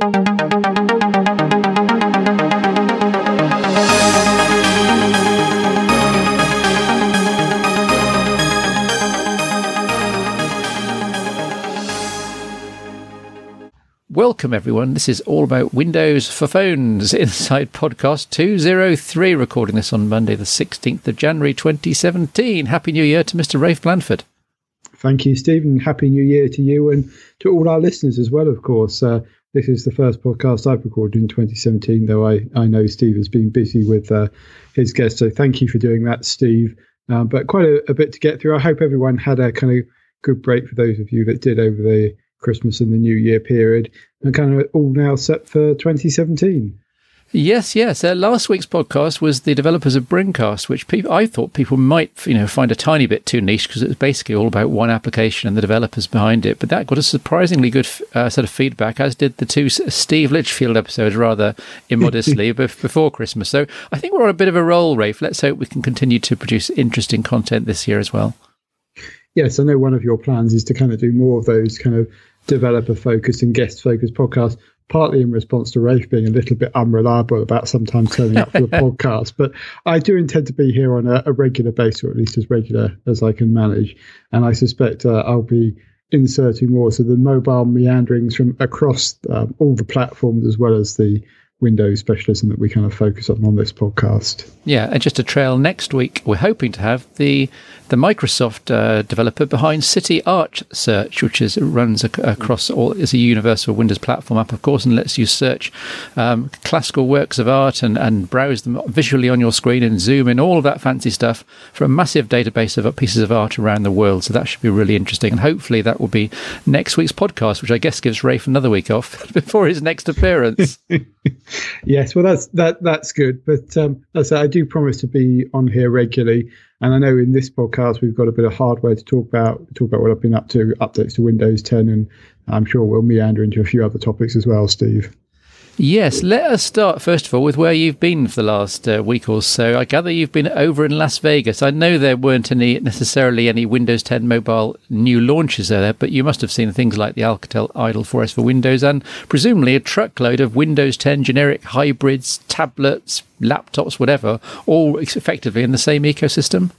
Welcome, everyone. This is all about Windows for Phones Insight Podcast 203, recording this on Monday, the 16th of January 2017. Happy New Year to Mr. Rafe Blandford. Thank you, Stephen. Happy New Year to you and to all our listeners as well, of course. Uh, this is the first podcast I've recorded in 2017, though I, I know Steve has been busy with uh, his guests. So thank you for doing that, Steve. Um, but quite a, a, bit to get through. I hope everyone had a kind of good break for those of you that did over the Christmas and the New Year period, and kind of all now set for 2017. Yes, yes. Uh, last week's podcast was the developers of Brincast, which people, I thought people might, you know, find a tiny bit too niche because it was basically all about one application and the developers behind it. But that got a surprisingly good uh, set of feedback, as did the two Steve Litchfield episodes, rather immodestly, before Christmas. So I think we're on a bit of a roll, Rafe. Let's hope we can continue to produce interesting content this year as well. Yes, I know one of your plans is to kind of do more of those kind of developer focused and guest focused podcasts, partly in response to Rafe being a little bit unreliable about sometimes turning up for the podcast. But I do intend to be here on a, a, regular basis, or at least as regular as I can manage. And I suspect uh, I'll be inserting more so the mobile meanderings from across um, all the platforms as well as the Windows specialism that we kind of focus on on this podcast. Yeah, and just a trail next week, we're hoping to have the the Microsoft uh, developer behind City Art Search, which is runs ac- across all is a universal Windows platform app, of course, and lets you search um, classical works of art and, and browse them visually on your screen and zoom in all of that fancy stuff for a massive database of pieces of art around the world. So that should be really interesting, and hopefully that will be next week's podcast, which I guess gives Rafe another week off before his next appearance. yes, well that's that that's good, but um, as I, I do promise to be on here regularly. And I know in this podcast we've got a bit of hardware to talk about, talk about what I've been up to, updates to Windows 10, and I'm sure we'll meander into a few other topics as well, Steve. Yes, let us start first of all with where you've been for the last uh, week or so. I gather you've been over in Las Vegas. I know there weren't any necessarily any Windows 10 mobile new launches there, but you must have seen things like the Alcatel Idol 4S for Windows and presumably a truckload of Windows 10 generic hybrids, tablets, laptops, whatever, all effectively in the same ecosystem.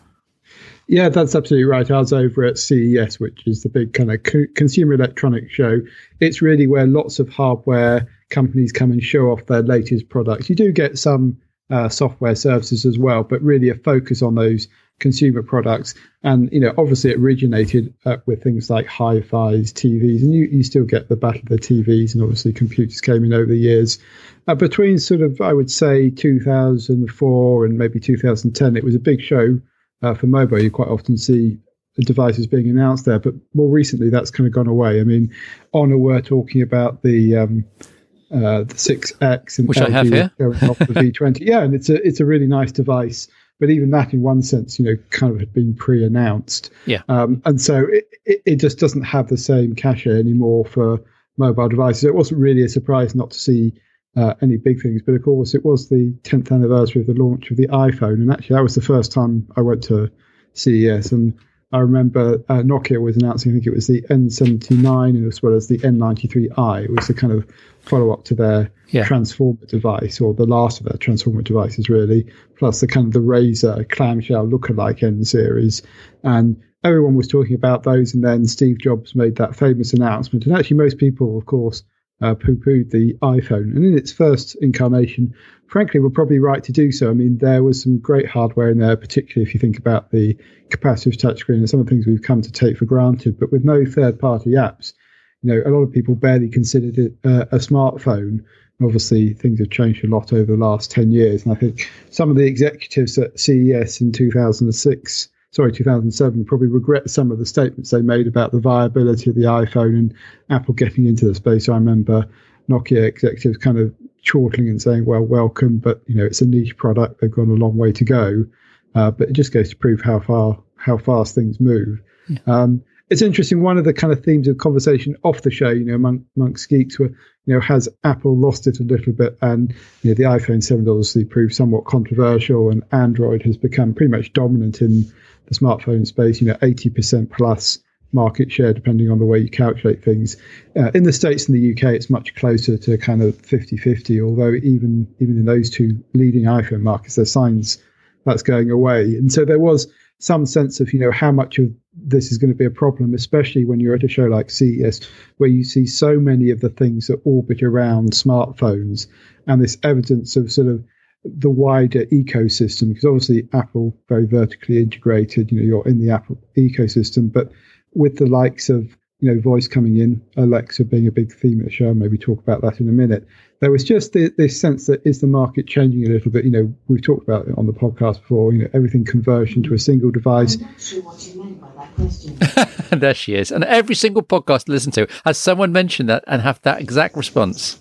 Yeah, that's absolutely right. I was over at CES, which is the big kind of co- consumer electronics show. It's really where lots of hardware companies come and show off their latest products. You do get some uh, software services as well, but really a focus on those consumer products. And you know, obviously, it originated uh, with things like hi-fi's, TVs, and you, you still get the battle of the TVs, and obviously, computers came in over the years. Uh, between sort of, I would say, 2004 and maybe 2010, it was a big show uh, for mobile. You quite often see devices being announced there, but more recently, that's kind of gone away. I mean, Honor were talking about the um, uh, the 6X and which LG I have here going off the V20. Yeah, and it's a it's a really nice device. But even that, in one sense, you know, kind of had been pre-announced. Yeah. Um, and so it, it, it just doesn't have the same cachet anymore for mobile devices. It wasn't really a surprise not to see uh, any big things, but of course, it was the 10th anniversary of the launch of the iPhone, and actually, that was the first time I went to CES, and I remember uh, Nokia was announcing, I think it was the N79 as well as the N93i. It was the kind of follow up to their yeah. transformer device, or the last of their transformer devices, really, plus the kind of the Razr clamshell lookalike N series. And everyone was talking about those, and then Steve Jobs made that famous announcement. And actually, most people, of course, uh, poo pooed the iPhone. And in its first incarnation, frankly, we're probably right to do so. I mean, there was some great hardware in there, particularly if you think about the capacitive touchscreen and some of the things we've come to take for granted. But with no third party apps, you know, a lot of people barely considered it uh, a smartphone. Obviously, things have changed a lot over the last 10 years. And I think some of the executives at CES in 2006 sorry, 2007, probably regret some of the statements they made about the viability of the iPhone and Apple getting into the space. I remember Nokia executives kind of chortling and saying, "Well, welcome, but you know it's a niche product. They've gone a long way to go." Uh, but it just goes to prove how far how fast things move. Yeah. Um, it's interesting. One of the kind of themes of conversation off the show, you know, among, amongst geeks, were you know, has Apple lost it a little bit? And you know, the iPhone 7 obviously proved somewhat controversial, and Android has become pretty much dominant in the smartphone space, you know, 80% plus market share depending on the way you calculate things. Uh, in the States and the UK, it's much closer to kind of 50 50, although even, even in those two leading iPhone markets, there's signs that's going away. And so there was some sense of, you know, how much of this is going to be a problem, especially when you're at a show like CES, where you see so many of the things that orbit around smartphones and this evidence of sort of the wider ecosystem because obviously Apple very vertically integrated. You know, you're in the Apple ecosystem, but with the likes of you know voice coming in, Alexa being a big theme at the show. Maybe talk about that in a minute. There was just the, this sense that is the market changing a little bit. You know, we've talked about it on the podcast before. You know, everything conversion to a single device. I'm sure what you meant by that question. there she is. And every single podcast I listen to has someone mentioned that and have that exact response.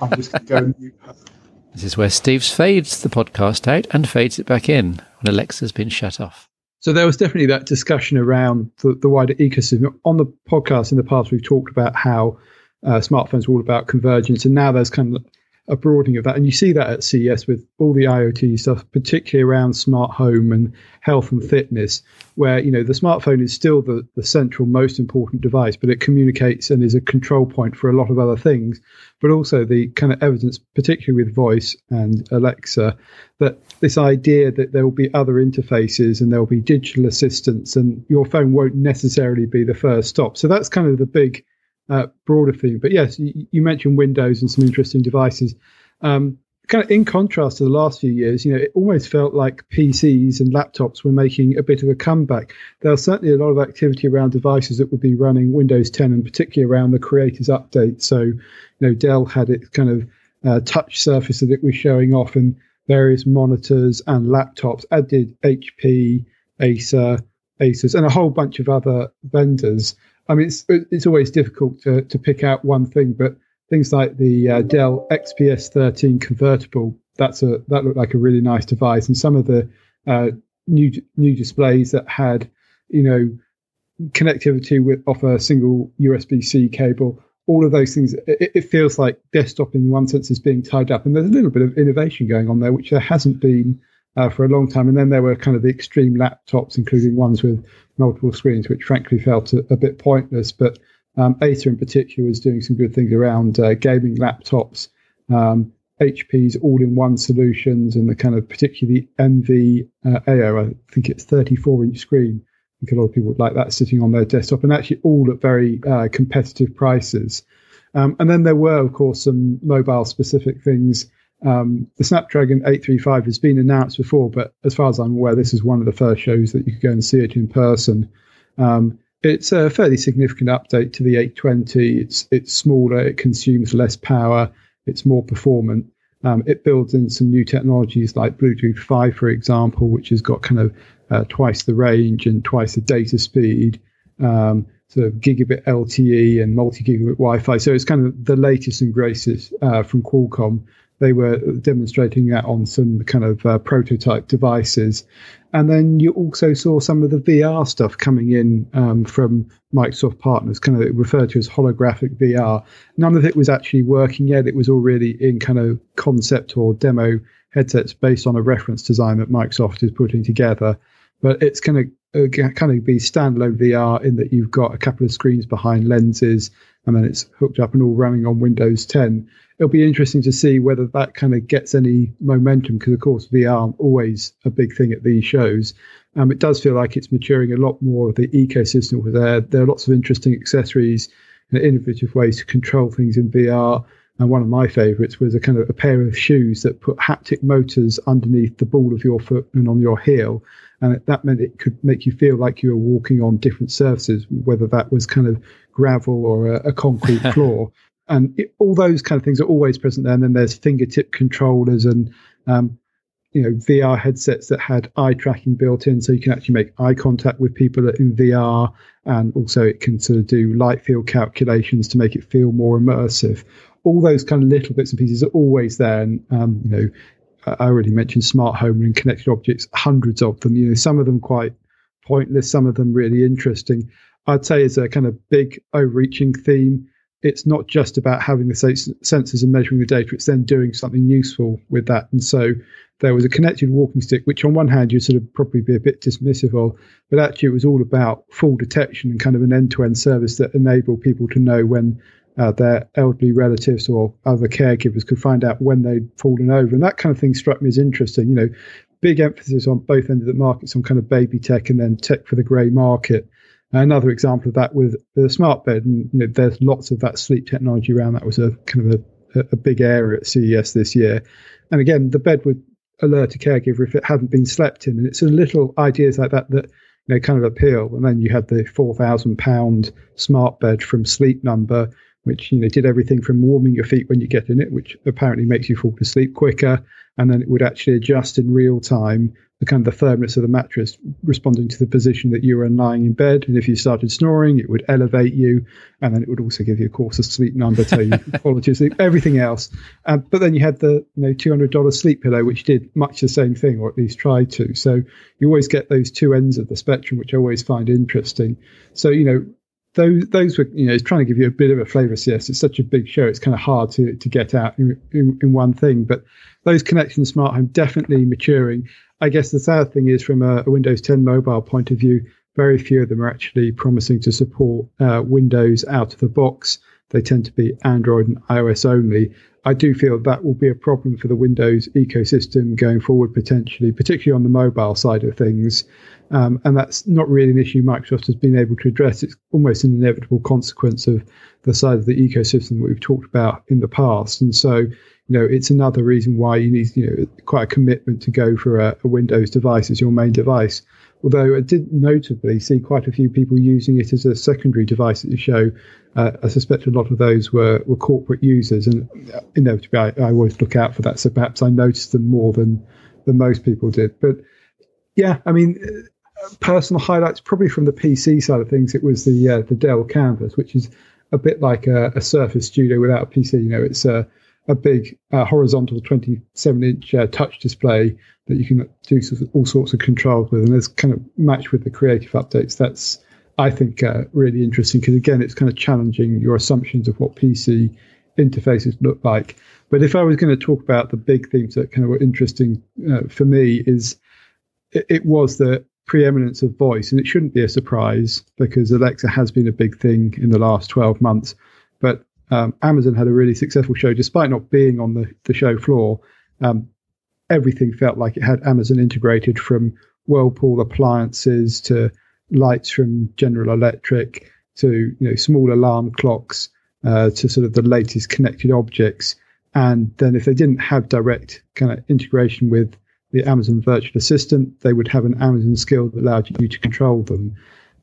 I'm just going to go mute her. This is where Steve fades the podcast out and fades it back in when Alexa's been shut off. So there was definitely that discussion around the, the wider ecosystem. On the podcast in the past, we've talked about how uh, smartphones are all about convergence, and now there's kind of a broadening of that. And you see that at CES with all the IoT stuff, particularly around smart home and health and fitness, where you know the smartphone is still the, the central most important device, but it communicates and is a control point for a lot of other things. But also the kind of evidence, particularly with voice and Alexa, that this idea that there will be other interfaces and there will be digital assistants and your phone won't necessarily be the first stop. So that's kind of the big uh, broader theme. But yes, you, you, mentioned Windows and some interesting devices. Um, kind of in contrast to the last few years, you know, it almost felt like PCs and laptops were making a bit of a comeback. There was certainly a lot of activity around devices that would be running Windows 10, and particularly around the Creators Update. So, you know, Dell had its kind of uh, touch surface that it was showing off, and various monitors and laptops, as did HP, Acer, Asus, and a whole bunch of other vendors. I mean, it's it's always difficult to to pick out one thing, but things like the uh, Dell XPS 13 convertible, that's a that looked like a really nice device, and some of the uh, new new displays that had you know connectivity with off a single USB C cable. All of those things, it, it, feels like desktop in one sense is being tied up, and there's a little bit of innovation going on there, which there hasn't been uh, for a long time. And then there were kind of the extreme laptops, including ones with multiple screens, which frankly felt a, a bit pointless. But um, Acer in particular was doing some good things around uh, gaming laptops, um, HP's all-in-one solutions, and the kind of particularly Envy uh, Air. I think it's 34-inch screen. I think a lot of people would like that sitting on their desktop, and actually all at very uh, competitive prices. Um, and then there were, of course, some mobile-specific things um, the Snapdragon 835 has been announced before, but as far as I'm aware, this is one of the first shows that you could go and see it in person. Um, it's a fairly significant update to the 820. It's it's smaller, it consumes less power, it's more performant. Um, it builds in some new technologies like Bluetooth 5, for example, which has got kind of uh, twice the range and twice the data speed. Um, sort of gigabit LTE and multi-gigabit Wi-Fi. So it's kind of the latest and greatest uh, from Qualcomm they were demonstrating that on some kind of uh, prototype devices. And then you also saw some of the VR stuff coming in um, from Microsoft partners, kind of referred to as holographic VR. None of it was actually working yet. It was already in kind of concept or demo headsets based on a reference design that Microsoft is putting together. But it's kind uh, kind of be standalone VR in that you've got a couple of screens behind lenses and then it's hooked up and all running on Windows 10 it'll be interesting to see whether that kind of gets any momentum because, of course, VR always a big thing at these shows. Um, it does feel like it's maturing a lot more of the ecosystem there. There are lots of interesting accessories and innovative ways to control things in VR. And one of my favorites was a kind of a pair of shoes that put haptic motors underneath the ball of your foot and on your heel. And that meant it could make you feel like you were walking on different surfaces, whether that was kind of gravel or a, a concrete floor and it, all those kind of things are always present there. And then there's fingertip controllers and um, you know VR headsets that had eye tracking built in, so you can actually make eye contact with people in VR, and also it can sort of do light field calculations to make it feel more immersive. All those kind of little bits and pieces are always there, and um, you know. I already mentioned smart home and connected objects, hundreds of them. You know, some of them quite pointless, some of them really interesting. I'd say as a kind of big overreaching theme, it's not just about having the sensors and measuring the data, it's then doing something useful with that. And so there was a connected walking stick, which on one hand you'd sort of probably be a bit dismissive of, but actually it was all about fall detection and kind of an end to end service that enabled people to know when uh, their elderly relatives or other caregivers could find out when they'd fallen over. And that kind of thing struck me as interesting. You know, big emphasis on both ends of the market, some kind of baby tech and then tech for the grey market. Another example of that with the smart bed, and you know, there's lots of that sleep technology around. That was a kind of a, a big area at CES this year. And again, the bed would alert a caregiver if it hadn't been slept in. And it's a little ideas like that that you know kind of appeal. And then you had the four thousand pound smart bed from Sleep Number, which you know did everything from warming your feet when you get in it, which apparently makes you fall asleep quicker, and then it would actually adjust in real time the kind of the firmness of the mattress responding to the position that you were lying in bed. And if you started snoring, it would elevate you, and then it would also give you, of course, a sleep number, tell you quality of sleep, everything else. Um, but then you had the you know two hundred dollar sleep pillow, which did much the same thing, or at least tried to. So you always get those two ends of the spectrum, which I always find interesting. So you know those those were you know it's trying to give you a bit of a flavour. Yes, it's such a big show; it's kind of hard to to get out in, in, in one thing. But those connections smart home definitely maturing. I guess the sad thing is, from a, a, Windows 10 mobile point of view, very few of them are actually promising to support uh, Windows out of the box. They tend to be Android and iOS only. I do feel that will be a problem for the Windows ecosystem going forward, potentially, particularly on the mobile side of things. Um, and that's not really an issue Microsoft has been able to address. It's almost an inevitable consequence of the side of the ecosystem that we've talked about in the past. And so you know, it's another reason why you need, you know, quite a commitment to go for a, a Windows device as your main device. Although I did notably see quite a few people using it as a secondary device at the show. Uh, I suspect a lot of those were, were corporate users, and inevitably, I, I always look out for that. So perhaps I noticed them more than than most people did. But yeah, I mean, personal highlights probably from the PC side of things. It was the uh, the Dell Canvas, which is a bit like a, a Surface Studio without a PC. You know, it's a a big uh, horizontal 27 inch uh, touch display that you can do all sorts of controls with, and it's kind of matched with the creative updates. That's I think uh, really interesting because again, it's kind of challenging your assumptions of what PC interfaces look like. But if I was going to talk about the big themes that kind of were interesting uh, for me, is it, it was the preeminence of voice, and it shouldn't be a surprise because Alexa has been a big thing in the last 12 months. But um, Amazon had a really successful show, despite not being on the, the show floor. Um, everything felt like it had Amazon integrated from Whirlpool appliances to lights from General Electric to you know small alarm clocks uh, to sort of the latest connected objects. And then if they didn't have direct kind of integration with the Amazon virtual assistant, they would have an Amazon skill that allowed you to control them.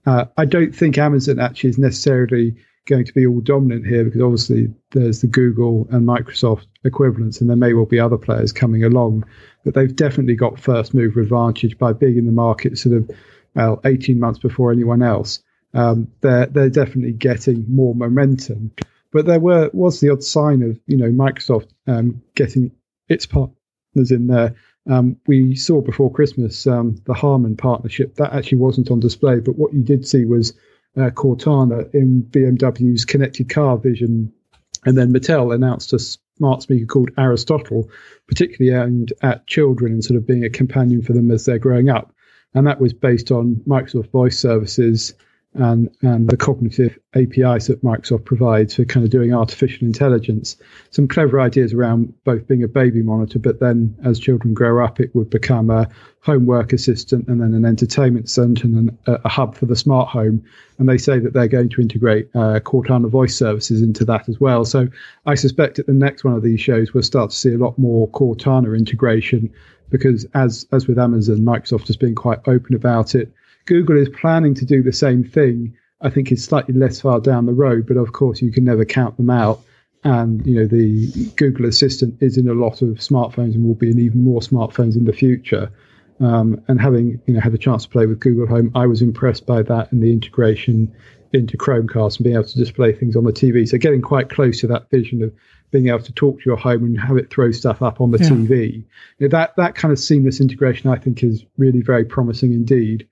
Uh, I don't think Amazon actually is necessarily going to be all dominant here because obviously there's the Google and Microsoft equivalents, and there may well be other players coming along. But they've definitely got first mover advantage by being in the market sort of well 18 months before anyone else. Um, they're they're definitely getting more momentum. But there were was the odd sign of you know Microsoft um, getting its partners in there. Um, we saw before Christmas um, the Harman partnership that actually wasn't on display, but what you did see was uh, Cortana in BMW's connected car vision. And then Mattel announced a smart speaker called Aristotle, particularly aimed at children and sort of being a companion for them as they're growing up. And that was based on Microsoft Voice Services and and the cognitive APIs that Microsoft provides for kind of doing artificial intelligence. Some clever ideas around both being a baby monitor, but then as children grow up, it would become a homework assistant and then an entertainment center and a, a hub for the smart home. And they say that they're going to integrate uh, Cortana voice services into that as well. So I suspect at the next one of these shows, we'll start to see a lot more Cortana integration because as as with Amazon, Microsoft has been quite open about it Google is planning to do the same thing. I think is slightly less far down the road, but of course you can never count them out. And you know the Google Assistant is in a lot of smartphones and will be in even more smartphones in the future. Um, and having you know had a chance to play with Google Home, I was impressed by that and the integration into Chromecast and being able to display things on the TV. So getting quite close to that vision of being able to talk to your home and have it throw stuff up on the yeah. TV. You know, that that kind of seamless integration, I think, is really very promising indeed.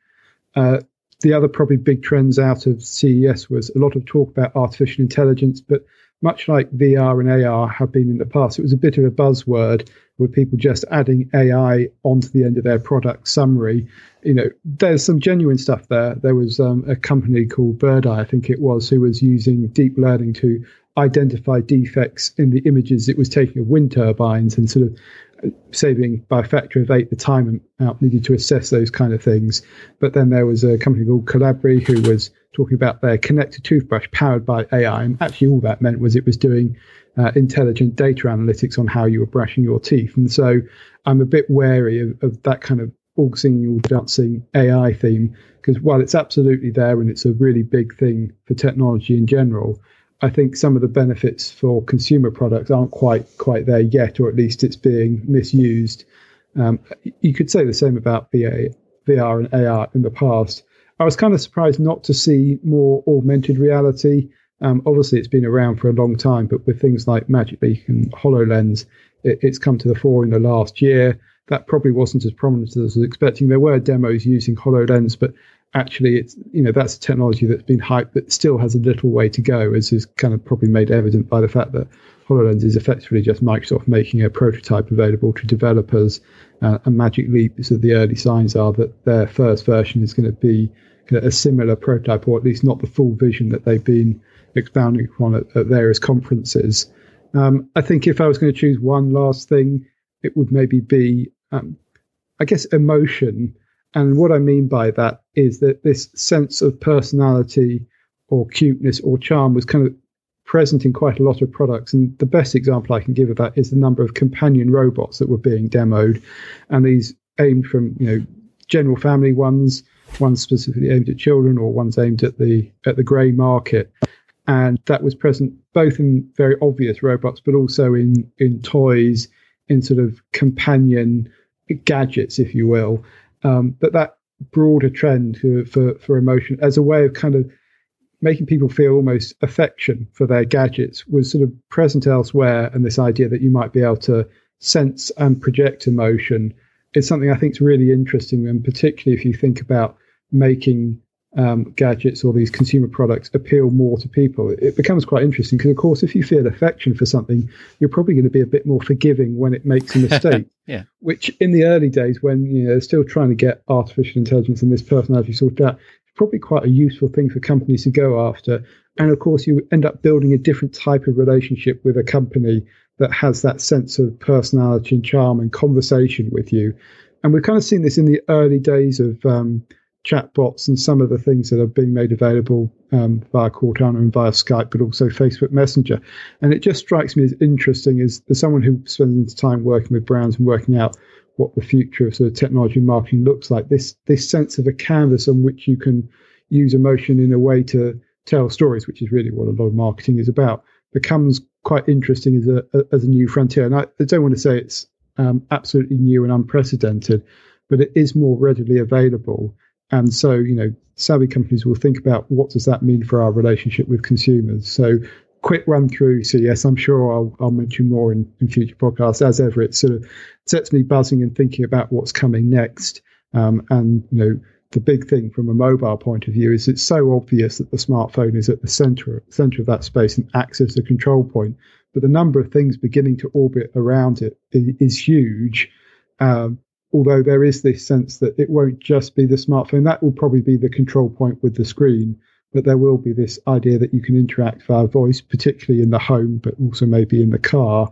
Uh, the other probably big trends out of CES was a lot of talk about artificial intelligence, but much like VR and AR have been in the past, it was a bit of a buzzword with people just adding AI onto the end of their product summary. You know, there's some genuine stuff there. There was um, a company called Bird Eye, I think it was, who was using deep learning to identify defects in the images it was taking of wind turbines and sort of saving by a factor of eight the time out needed to assess those kind of things. But then there was a company called Kolibree who was talking about their connected toothbrush powered by AI. And actually, all that meant was it was doing uh, intelligent data analytics on how you were brushing your teeth. And so I'm a bit wary of, of that kind of all singing, all dancing AI theme because while it's absolutely there and it's a really big thing for technology in general, I think some of the benefits for consumer products aren't quite quite there yet, or at least it's being misused. Um, you could say the same about VA, VR and AR in the past. I was kind of surprised not to see more augmented reality. Um, obviously, it's been around for a long time, but with things like Magic Leap and HoloLens, it, it's come to the fore in the last year. That probably wasn't as prominent as I was expecting. There were demos using HoloLens, but actually, it's you know that's a technology that's been hyped, but still has a little way to go, as is kind of probably made evident by the fact that HoloLens is effectively just Microsoft making a prototype available to developers. Uh, and Magic Leap, so the early signs are that their first version is going to be a similar prototype, or at least not the full vision that they've been expounding upon at, at various conferences. Um, I think if I was going to choose one last thing, it would maybe be, um, I guess, emotion. And what I mean by that is that this sense of personality or cuteness or charm was kind of present in quite a lot of products. And the best example I can give of that is the number of companion robots that were being demoed, and these aimed from you know general family ones one's specifically aimed at children or one's aimed at the at the grey market. And that was present both in very obvious robots but also in in toys in sort of companion gadgets if you will. Um, but that broader trend for, for for emotion as a way of kind of making people feel almost affection for their gadgets was sort of present elsewhere. And this idea that you might be able to sense and project emotion is something I think is really interesting, and particularly if you think about making um, gadgets or these consumer products appeal more to people, it becomes quite interesting because, of course, if you feel affection for something, you're probably going to be a bit more forgiving when it makes a mistake. yeah. Which, in the early days, when you know they're still trying to get artificial intelligence and this personality sorted out, it's probably quite a useful thing for companies to go after. And of course, you end up building a different type of relationship with a company that has that sense of personality and charm and conversation with you. And we've kind of seen this in the early days of um, chatbots and some of the things that are being made available um, via Cortana and via Skype, but also Facebook Messenger. And it just strikes me as interesting as, as someone who spends time working with brands and working out what the future of sort of technology marketing looks like. This this sense of a canvas on which you can use emotion in a way to tell stories, which is really what a lot of marketing is about, becomes quite interesting as a, as a new frontier. And I, I don't want to say it's um, absolutely new and unprecedented, but it is more readily available. And so, you know, savvy companies will think about what does that mean for our relationship with consumers. So, quick run through CES. I'm sure I'll, I'll mention more in, in, future podcasts. As ever, it sort of sets me buzzing and thinking about what's coming next. Um, and you know, the big thing from a mobile point of view is it's so obvious that the smartphone is at the center center of that space and acts as the control point. But the number of things beginning to orbit around it is, is huge. Um, although there is this sense that it won't just be the smartphone, that will probably be the control point with the screen. But there will be this idea that you can interact via voice, particularly in the home, but also maybe in the car.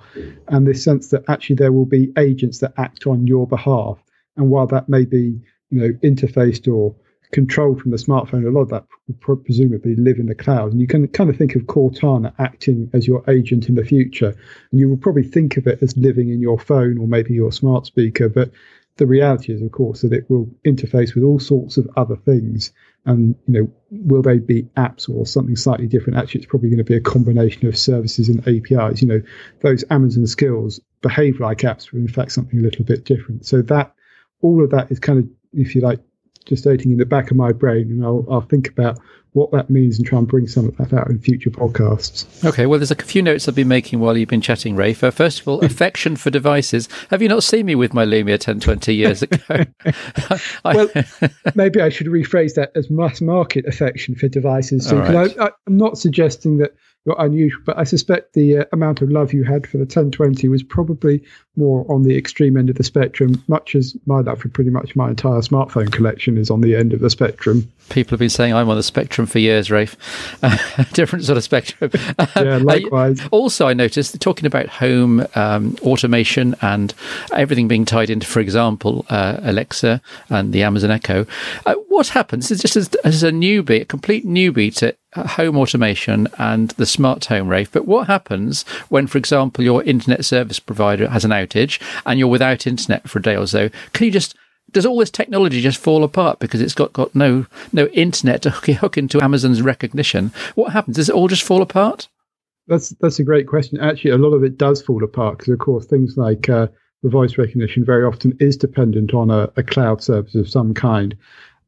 And this sense that actually there will be agents that act on your behalf. And while that may be you know, interfaced or controlled from the smartphone. A lot of that will presumably live in the cloud. And you can kind of think of Cortana acting as your agent in the future. And you will probably think of it as living in your phone or maybe your smart speaker. But the reality is, of course, that it will interface with all sorts of other things. And, you know, will they be apps or something slightly different? Actually, it's probably going to be a combination of services and APIs. You know, those Amazon skills behave like apps, but in fact something a little bit different. So that all of that is kind of if you like, gestating in the back of my brain, and I'll, I'll think about what that means and try and bring some of that out in future podcasts. Okay, well, there's a few notes I've been making while you've been chatting, Rafe. Uh, first of all, affection for devices. Have you not seen me with my Lumia 10, 20 years ago? Well, maybe I should rephrase that as mass market affection for devices. So, right. I, I'm not suggesting that not unusual, but I suspect the uh, amount of love you had for the 1020 was probably more on the extreme end of the spectrum, much as my love for pretty much my entire smartphone collection is on the end of the spectrum. People have been saying I'm on the spectrum for years, Rafe. Different sort of spectrum. yeah, likewise. also, I noticed talking about home um, automation and everything being tied into, for example, uh, Alexa and the Amazon Echo. Uh, what happens is just as, as a newbie, a complete newbie to home automation and the smart home, Rafe. But what happens when, for example, your internet service provider has an outage and you're without internet for a day or so? Can you just does all this technology just fall apart because it's got, got no no internet to hook, hook into Amazon's recognition? What happens? Does it all just fall apart? That's that's a great question. Actually, a lot of it does fall apart because, of course, things like uh, the voice recognition very often is dependent on a, a cloud service of some kind.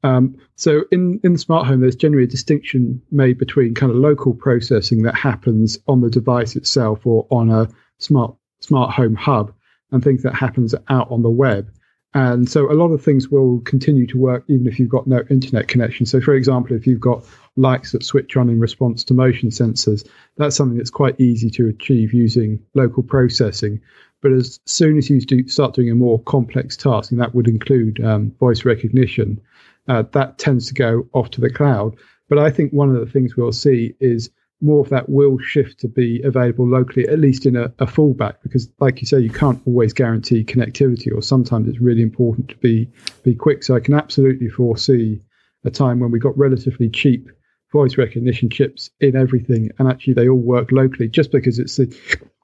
Um, so in, in the smart home, there's generally a distinction made between kind of local processing that happens on the device itself or on a smart smart home hub and things that happens out on the web. And so a lot of things will continue to work even if you've got no internet connection. So for example, if you've got lights that switch on in response to motion sensors, that's something that's quite easy to achieve using local processing. But as soon as you do start doing a more complex task, and that would include um, voice recognition, uh, that tends to go off to the cloud. But I think one of the things we'll see is more of that will shift to be available locally, at least in a, a fallback, because like you say, you can't always guarantee connectivity, or sometimes it's really important to be be quick. So I can absolutely foresee a time when we got relatively cheap voice recognition chips in everything, and actually they all work locally, just because it's the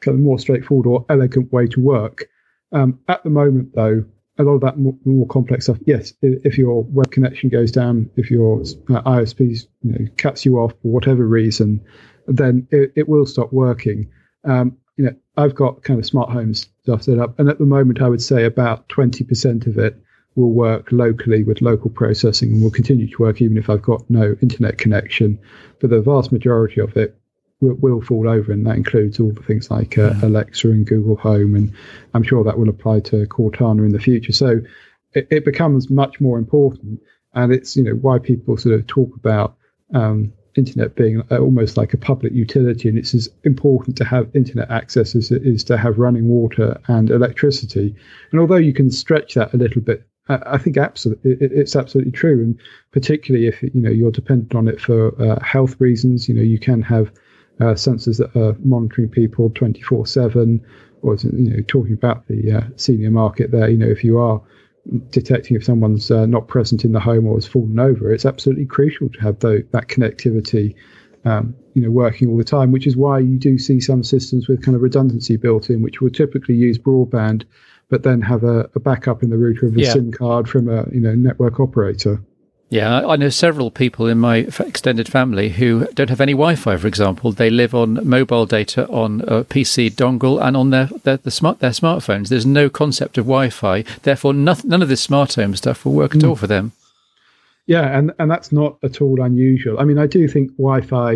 kind of more straightforward or elegant way to work. Um, at the moment, though, a lot of that more, more, complex stuff. Yes, if your web connection goes down, if your uh, you know, cuts you off for whatever reason, then it, it will stop working. Um, you know, I've got kind of smart homes stuff set up, and at the moment, I would say about twenty percent of it will work locally with local processing, and will continue to work even if I've got no internet connection. But the vast majority of it will, will fall over, and that includes all the things like uh, yeah. Alexa and Google Home, and I'm sure that will apply to Cortana in the future. So it, it becomes much more important, and it's you know why people sort of talk about um, internet being almost like a public utility, and it's as important to have internet access as it is to have running water and electricity. And although you can stretch that a little bit I think absolutely it's absolutely true, and particularly if you know you're dependent on it for uh, health reasons. You know you can have uh, sensors that are monitoring people 24 7 or you know talking about the uh, senior market there you know if you are detecting if someone's uh, not present in the home or has fallen over it's absolutely crucial to have the, that connectivity um, you know working all the time which is why you do see some systems with kind of redundancy built in which will typically use broadband but then have a, a backup in the router of a yeah. sim card from a you know network operator yeah, I know several people in my extended family who don't have any Wi-Fi. For example, they live on mobile data on a PC dongle and on their their, the smart, their smartphones. There's no concept of Wi-Fi. Therefore, nothing, none of this smart home stuff will work at mm. all for them. Yeah, and and that's not at all unusual. I mean, I do think Wi-Fi,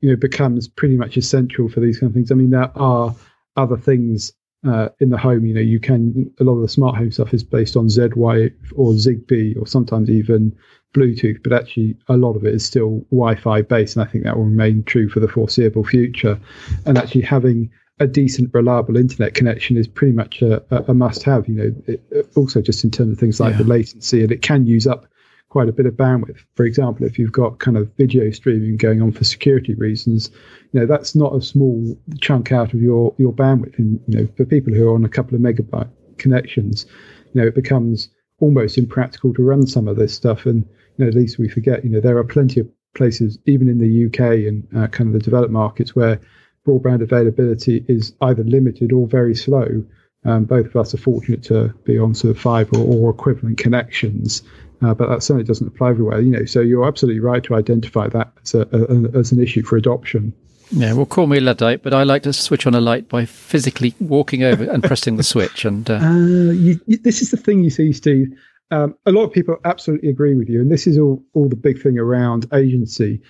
you know, becomes pretty much essential for these kind of things. I mean, there are other things uh, in the home. You know, you can a lot of the smart home stuff is based on Z-Wave or Zigbee, or sometimes even Bluetooth, but actually a lot of it is still Wi-Fi based, and I think that will remain true for the foreseeable future. And actually having a decent, reliable internet connection is pretty much a, a must-have. You know, it, also just in terms of things like yeah. the latency, and it can use up quite a bit of bandwidth. For example, if you've got kind of video streaming going on for security reasons, you know that's not a small chunk out of your your bandwidth. And you know, for people who are on a couple of megabyte connections, you know, it becomes almost impractical to run some of this stuff. And you know, at least we forget, you know, there are plenty of places, even in the UK and uh, kind of the developed markets, where broadband availability is either limited or very slow. Um, both of us are fortunate to be on sort of fiber or equivalent connections, uh, but that certainly doesn't apply everywhere. You know, so you're absolutely right to identify that as, a, a, as an issue for adoption. Yeah, well, call me Luddite, but I like to switch on a light by physically walking over and pressing the switch. And uh... Uh, you, you, this is the thing you see, Steve. um, a lot of people absolutely agree with you, and this is all all the big thing around agency.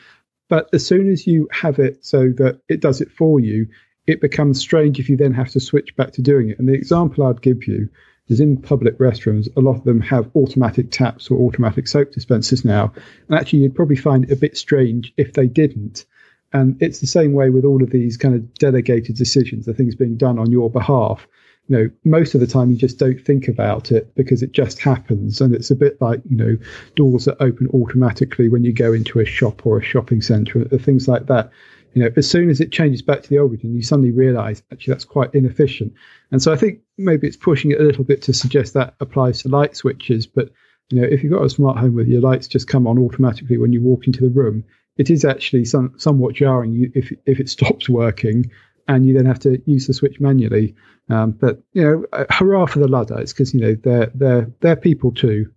But as soon as you have it so that it does it for you, it becomes strange if you then have to switch back to doing it. And the example I'd give you is in public restrooms, a lot of them have automatic taps or automatic soap dispensers now. And actually, you'd probably find it a bit strange if they didn't. And it's the same way with all of these kind of delegated decisions, the things being done on your behalf. You know, most of the time you just don't think about it because it just happens. And it's a bit like, you know, doors that open automatically when you go into a shop or a shopping centre, things like that. You know, as soon as it changes back to the routine, you suddenly realise actually that's quite inefficient. And so I think maybe it's pushing it a little bit to suggest that applies to light switches. But you know, if you've got a smart home where your lights just come on automatically when you walk into the room, it is actually some, somewhat jarring if if it stops working and you then have to use the switch manually. Um, but you know, hurrah for the Luddites because you know they're they're they're people too,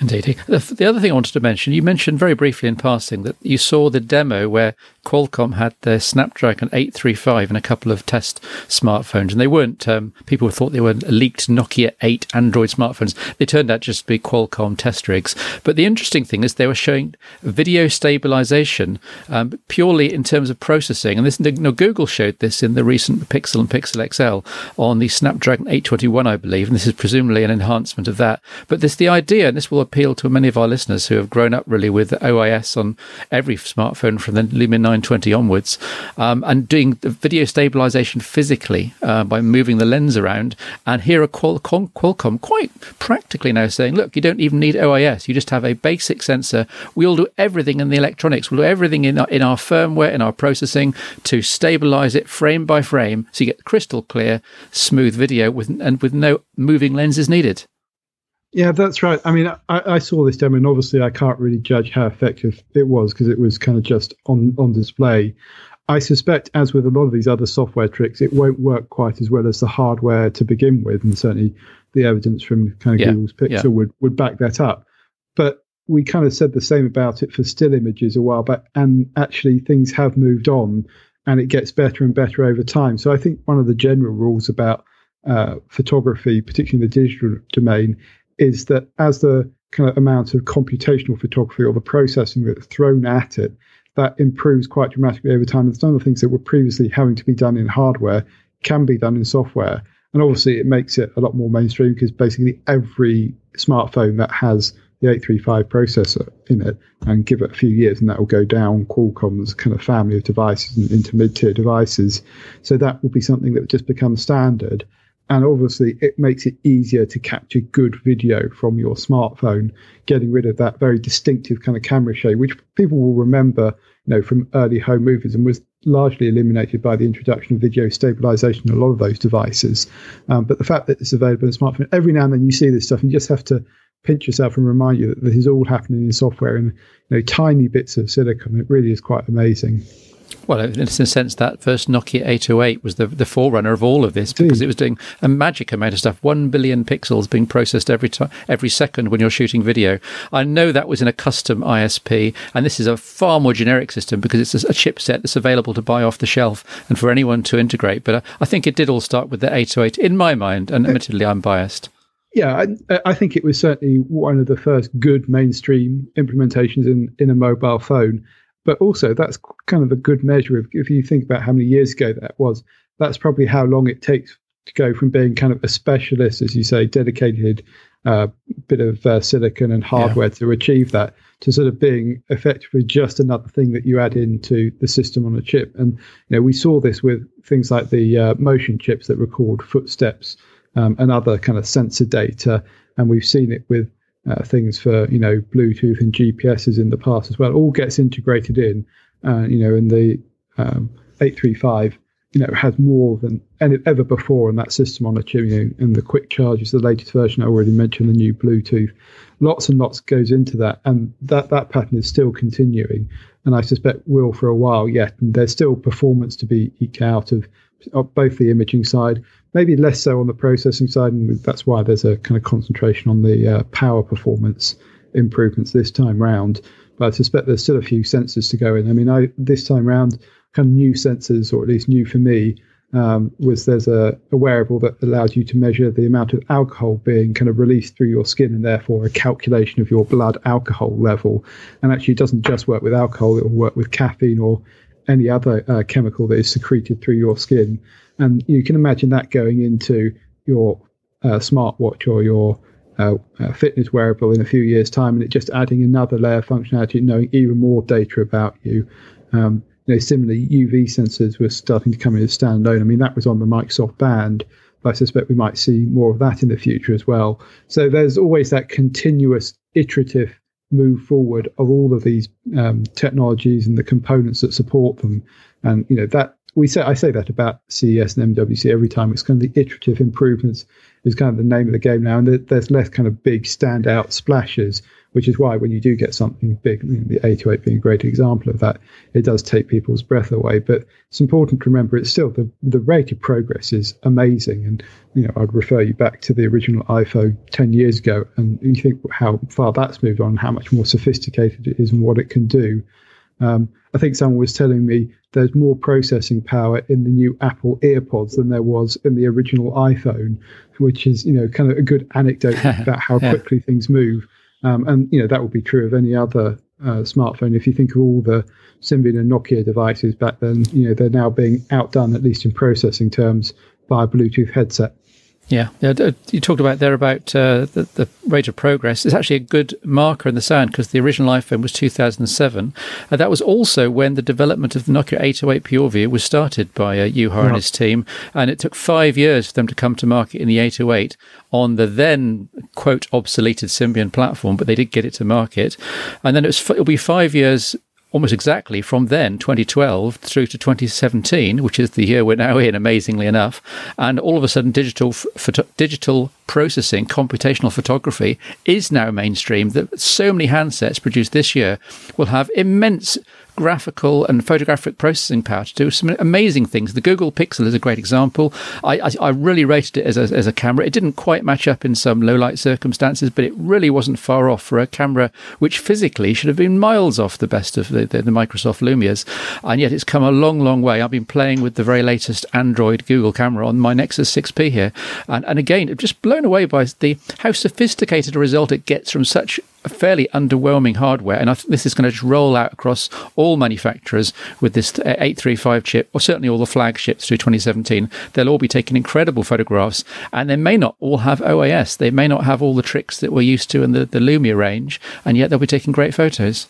Indeed. The other thing I wanted to mention, you mentioned very briefly in passing that you saw the demo where Qualcomm had their Snapdragon 835 and a couple of test smartphones, and they weren't, um, people thought they were leaked Nokia 8 Android smartphones. They turned out just to be Qualcomm test rigs. But the interesting thing is they were showing video stabilization um, purely in terms of processing. And this, no, Google showed this in the recent Pixel and Pixel XL on the Snapdragon 821, I believe, and this is presumably an enhancement of that. But this, the idea, and this will appeal to many of our listeners who have grown up really with OIS on every smartphone from the Lumia 920 onwards, um, and doing the video stabilization physically uh, by moving the lens around. And here are Qualcomm, Qualcomm quite practically now saying, look, you don't even need OIS. You just have a basic sensor. We'll do everything in the electronics. We'll do everything in our, in our firmware, in our processing to stabilize it frame by frame so you get crystal clear, smooth video with and with no moving lenses needed. Yeah, that's right. I mean, I, I, saw this demo, and obviously, I can't really judge how effective it was because it was kind of just on on display. I suspect, as with a lot of these other software tricks, it won't work quite as well as the hardware to begin with, and certainly the evidence from kind of yeah, Google's Pixel yeah. would would back that up. But we kind of said the same about it for still images a while back, and actually, things have moved on, and it gets better and better over time. So I think one of the general rules about uh, photography, particularly in the digital domain, is that as the kind of amount of computational photography or the processing that's thrown at it, that improves quite dramatically over time. And some of the things that were previously having to be done in hardware can be done in software. And obviously, it makes it a lot more mainstream because basically every smartphone that has the 835 processor in it and give it a few years and that will go down Qualcomm's kind of family of devices and into mid tier devices. So that will be something that just becomes standard and obviously it makes it easier to capture good video from your smartphone getting rid of that very distinctive kind of camera shade which people will remember you know from early home movies and was largely eliminated by the introduction of video stabilization in a lot of those devices. Um, but the fact that it's available in a smartphone every now and then you see this stuff and you just have to pinch yourself and remind you that this is all happening in software in you know tiny bits of silicon. It really is quite amazing well, in a sense, that first Nokia 808 was the, the forerunner of all of this because it was doing a magic amount of stuff. One billion pixels being processed every time, every second when you're shooting video. I know that was in a custom ISP, and this is a far more generic system because it's a chipset that's available to buy off the shelf and for anyone to integrate. But uh, I think it did all start with the 808 in my mind, and admittedly, I'm biased. Yeah, I, uh, I think it was certainly one of the first good mainstream implementations in, in a mobile phone but also, that's kind of a good measure of if you think about how many years ago that was. That's probably how long it takes to go from being kind of a specialist, as you say, dedicated uh, bit of uh, silicon and hardware yeah. to achieve that, to sort of being effectively just another thing that you add into the system on a chip. And you know, we saw this with things like the uh, motion chips that record footsteps um, and other kind of sensor data, and we've seen it with uh, things for you know Bluetooth and GPSs in the past as well. All gets integrated in, uh, you know, and the um, 835 you know has more than any, ever before in that system on a chip. You know, and the quick charge is the latest version. I already mentioned the new Bluetooth. Lots and lots goes into that, and that that pattern is still continuing, and I suspect will for a while yet. And there's still performance to be eked out of, both the imaging side maybe less so on the processing side, and that's why there's a kind of concentration on the uh, power performance improvements this time round. But I suspect there's still a few sensors to go in. I mean, I this time round, kind of new sensors, or at least new for me, um, was there's a, a, wearable that allows you to measure the amount of alcohol being kind of released through your skin and therefore a calculation of your blood alcohol level. And actually, it doesn't just work with alcohol, it will work with caffeine or any other uh, chemical that is secreted through your skin. And you can imagine that going into your uh, smartwatch or your uh, uh, fitness wearable in a few years' time, and it just adding another layer of functionality, knowing even more data about you. Um, you know, similarly, UV sensors were starting to come in as standalone. I mean, that was on the Microsoft Band, but I suspect we might see more of that in the future as well. So there's always that continuous iterative move forward of all of these um, technologies and the components that support them. And you know that we say I say that about CES and MWC every time. It's kind of the iterative improvements is kind of the name of the game now, and there's less kind of big standout splashes which is why when you do get something big, you know, the 808 being a great example of that, it does take people's breath away. But it's important to remember it's still the, the rate of progress is amazing. And, you know, I'd refer you back to the original iPhone 10 years ago and you think how far that's moved on, how much more sophisticated it is and what it can do. Um, I think someone was telling me there's more processing power in the new Apple AirPods than there was in the original iPhone, which is, you know, kind of a good anecdote about how yeah. quickly things move. Um, and you know that would be true of any other uh, smartphone. If you think of all the Symbian and Nokia devices back then, you know they're now being outdone at least in processing terms by a Bluetooth headset. Yeah, you talked about there about uh, the, the, rate of progress. It's actually a good marker in the sand because the original iPhone was 2007. Uh, that was also when the development of the Nokia 808 PureView was started by uh, yeah. and his team, and it took five years for them to come to market in the 808 on the then quote obsoleted Symbian platform, but they did get it to market. And then it was, it'll be five years almost exactly from then, 2012, through to 2017, which is the year we're now in, amazingly enough. And all of a sudden, digital photo- digital processing, computational photography, is now mainstream. That so many handsets produced this year will have immense graphical and photographic processing power to do some amazing things. The Google Pixel is a great example. I, I, I really rated it as a, as a camera. It didn't quite match up in some low light circumstances, but it really wasn't far off for a camera which physically should have been miles off the best of the, the, the Microsoft Lumias. And yet it's come a long, long way. I've been playing with the very latest Android Google camera on my Nexus 6P here. And, and again, just blown away by the how sophisticated a result it gets from such fairly underwhelming hardware, and I think this is going to just roll out across all manufacturers with this uh, 835 chip, or certainly all the flagships through 2017. They'll all be taking incredible photographs, and they may not all have OIS. They may not have all the tricks that we're used to in the, the Lumia range, and yet they'll be taking great photos.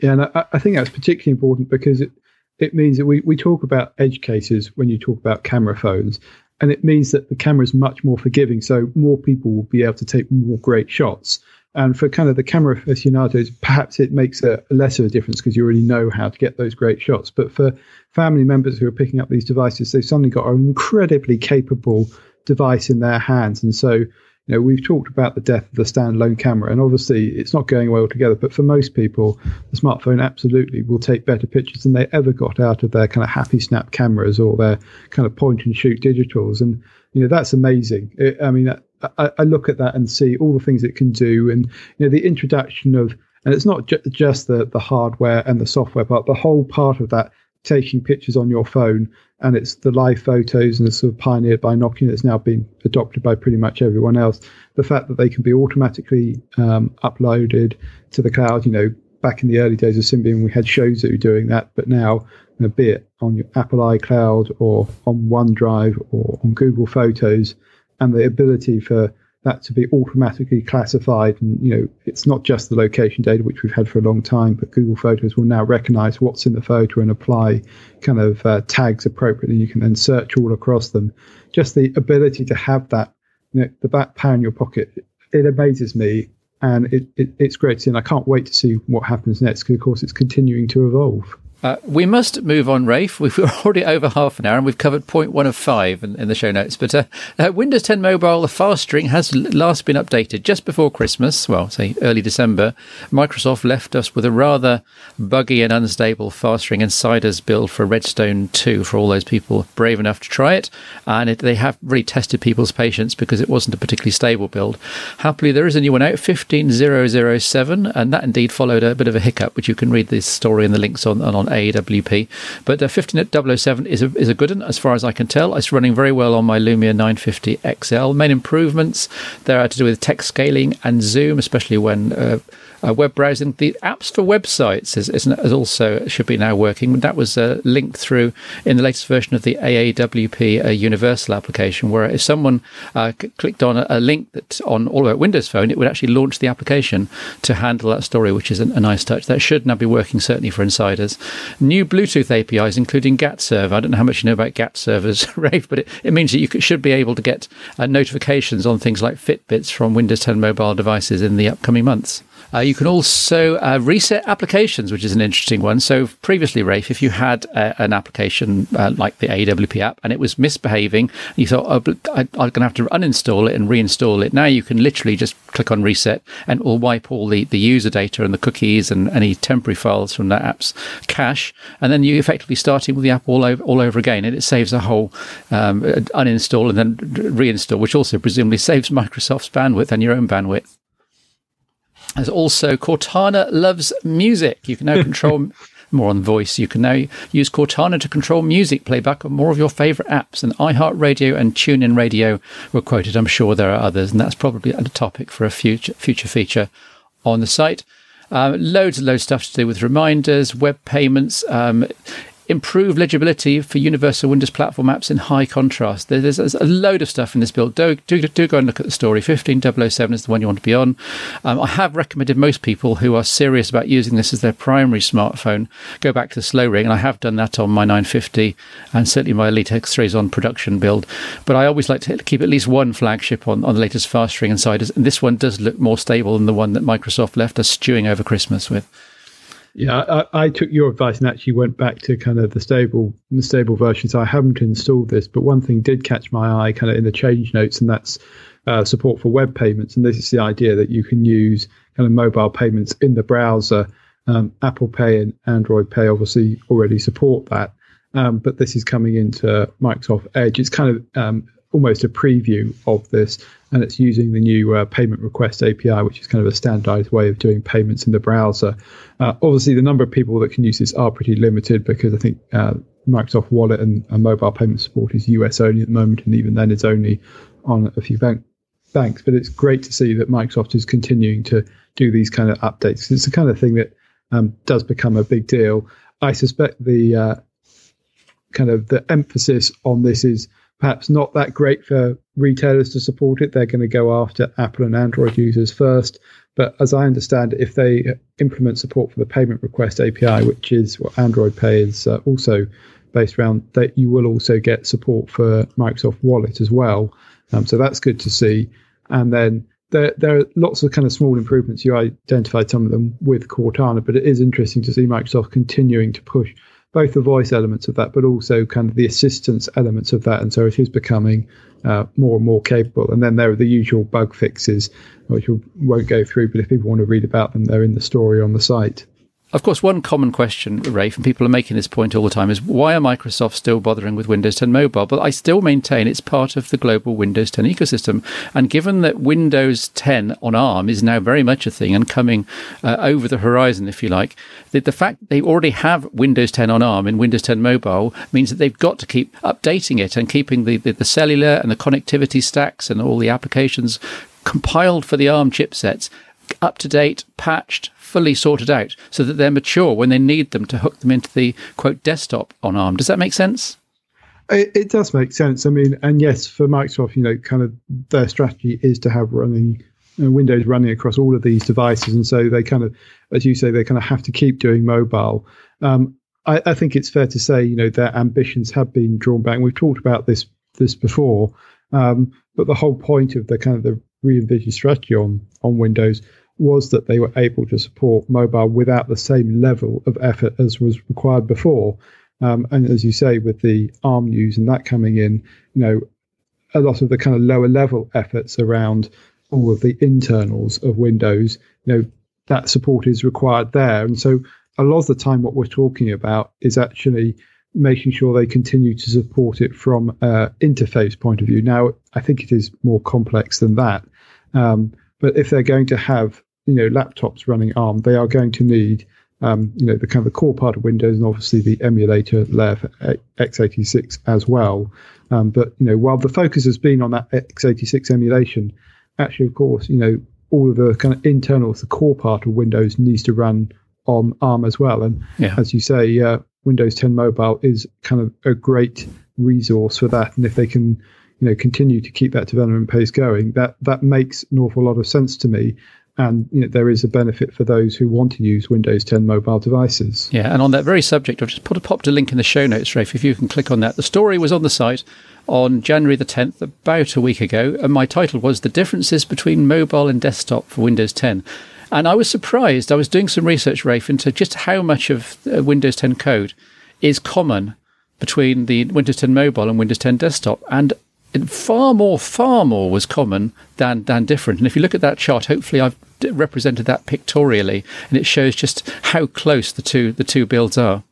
Yeah, and I, I think that's particularly important because it, it means that we, we talk about edge cases when you talk about camera phones, and it means that the camera is much more forgiving, so more people will be able to take more great shots. And for kind of the camera aficionados, perhaps it makes a, less of a difference because you already know how to get those great shots. But for family members who are picking up these devices, they've suddenly got an incredibly capable device in their hands. And so, you know, we've talked about the death of the standalone camera, and obviously it's not going away altogether. But for most people, the smartphone absolutely will take better pictures than they ever got out of their kind of happy snap cameras or their kind of point and shoot digitals. And you know, that's amazing. It, I mean, I, I, look at that and see all the things it can do, and you know the introduction of, and it's not ju- just the the hardware and the software part, the whole part of that taking pictures on your phone, and it's the live photos and it's sort of pioneered by Nokia. It's now been adopted by pretty much everyone else. The fact that they can be automatically um, uploaded to the cloud, you know, back in the early days of Symbian, we had Shozu doing that, but now, you know, be it on your Apple iCloud or on OneDrive or on Google Photos, and the ability for that to be automatically classified. And, you know, it's not just the location data, which we've had for a long time, but Google Photos will now recognize what's in the photo and apply kind of uh, tags appropriately. You can then search all across them. Just the ability to have that, you know, the back power in your pocket, it amazes me. And it, it, it's great to see. And I can't wait to see what happens next because, of course, it's continuing to evolve. Uh, we must move on, Rafe. We've already over half an hour and we've covered point one of five in, in the show notes. But uh, uh, Windows 10 Mobile, the fast ring has last been updated just before Christmas, well, say early December. Microsoft left us with a rather buggy and unstable fast ring insiders build for Redstone 2 for all those people brave enough to try it. And it, they have really tested people's patience because it wasn't a particularly stable build. Happily, there is a new one out, 15007, and that indeed followed a bit of a hiccup, which you can read this story and the links on, on AWP. But uh, 15007 is a, is a good one as far as I can tell. It's running very well on my Lumia 950 XL. Main improvements there are to do with text scaling and zoom, especially when uh, uh, web browsing. The apps for websites is, is, also should be now working. That was uh, linked through in the latest version of the AAWP uh, Universal application, where if someone uh, c- clicked on a, a, link that on all about Windows Phone, it would actually launch the application to handle that story, which is a, a nice touch. That should now be working certainly for insiders. New Bluetooth APIs, including GATT server. I don't know how much you know about GATT servers, Rafe, but it, it means that you could, should be able to get uh, notifications on things like Fitbits from Windows 10 mobile devices in the upcoming months. Uh, you can also uh, reset applications, which is an interesting one. So previously, Rafe, if you had uh, an application uh, like the AWP app and it was misbehaving, you thought, oh, I, am going to have to uninstall it and reinstall it. Now you can literally just click on reset and it will wipe all the, the user data and the cookies and any temporary files from that app's cache. And then you effectively starting with the app all over, all over again. And it saves a whole um, uninstall and then reinstall, which also presumably saves Microsoft's bandwidth and your own bandwidth. There's also Cortana loves music. You can now control more on voice. You can now use Cortana to control music playback on more of your favorite apps. And iHeartRadio and TuneIn Radio were quoted. I'm sure there are others, and that's probably a topic for a future future feature on the site. Um, loads and loads of stuff to do with reminders, web payments. Um, improve legibility for Universal Windows Platform apps in high contrast. There's, there's, a load of stuff in this build. Do, do, do go and look at the story. 15007 is the one you want to be on. Um, I have recommended most people who are serious about using this as their primary smartphone go back to the slow ring, and I have done that on my 950 and certainly my Elite X3 is on production build. But I always like to keep at least one flagship on, on the latest fast ring insiders, and this one does look more stable than the one that Microsoft left us stewing over Christmas with. Yeah, I, I, took your advice and actually went back to kind of the stable, the stable version. So I haven't installed this, but one thing did catch my eye, kind of in the change notes, and that's uh, support for web payments. And this is the idea that you can use kind of mobile payments in the browser. Um, Apple Pay and Android Pay obviously already support that, um, but this is coming into Microsoft Edge. It's kind of um, almost a preview of this, and it's using the new uh, payment request API, which is kind of a standardized way of doing payments in the browser. Uh, obviously, the number of people that can use this are pretty limited because I think uh, Microsoft Wallet and, and, mobile payment support is US only at the moment, and even then, it's only on a few bank, banks. But it's great to see that Microsoft is continuing to do these kind of updates. It's the kind of thing that um, does become a big deal. I suspect the uh, kind of the emphasis on this is perhaps not that great for retailers to support it. They're going to go after Apple and Android users first. But as I understand if they implement support for the payment request API, which is what Android Pay is uh, also based around, that you will also get support for Microsoft Wallet as well. Um, so that's good to see. And then there, there are lots of kind of small improvements. You identified some of them with Cortana, but it is interesting to see Microsoft continuing to push both the voice elements of that, but also kind of the assistance elements of that. And so it is becoming uh, more and more capable. And then there are the usual bug fixes, which we won't go through, but if people want to read about them, they're in the story on the site. Of course, one common question, Rafe, and people are making this point all the time, is why are Microsoft still bothering with Windows 10 Mobile? But I still maintain it's part of the global Windows 10 ecosystem. And given that Windows 10 on ARM is now very much a thing and coming uh, over the horizon, if you like, the, the fact they already have Windows 10 on ARM in Windows 10 Mobile means that they've got to keep updating it and keeping the, the, the cellular and the connectivity stacks and all the applications compiled for the ARM chipsets up to date, patched, fully sorted out so that they're mature when they need them to hook them into the quote desktop on ARM. Does that make sense? It, it does make sense. I mean, and yes, for Microsoft, you know, kind of their strategy is to have running Windows running across all of these devices, and so they kind of, as you say, they kind of have to keep doing mobile. Um, I, I, think it's fair to say, you know, their ambitions have been drawn back. We've talked about this this before, um, but the whole point of the kind of the re-envisioned strategy on on Windows was that they were able to support mobile without the same level of effort as was required before. Um, and as you say, with the ARM news and that coming in, you know, a lot of the kind of lower level efforts around all of the internals of Windows, you know, that support is required there. And so a lot of the time, what we're talking about is actually making sure they continue to support it from an interface point of view. Now, I think it is more complex than that. Um, but if they're going to have you know laptops running ARM, they are going to need um, you know, the kind of the core part of Windows and obviously the emulator layer for x86 as well. Um, but you know, while the focus has been on that x86 emulation, actually, of course, you know, all of the kind of internals, the core part of Windows needs to run on ARM as well. And yeah. as you say, uh, Windows 10 Mobile is kind of a great resource for that. And if they can, you know, continue to keep that development pace going, that that makes an awful lot of sense to me and you know, there is a benefit for those who want to use Windows 10 mobile devices. Yeah, and on that very subject, I've just put a popped a link in the show notes, Rafe. If you can click on that, the story was on the site on January the 10th, about a week ago, and my title was "The Differences Between Mobile and Desktop for Windows 10." And I was surprised. I was doing some research, Rafe, into just how much of uh, Windows 10 code is common between the Windows 10 Mobile and Windows 10 Desktop, and far more, far more was common than than different. And if you look at that chart, hopefully I've represented that pictorially, and it shows just how close the two the two builds are.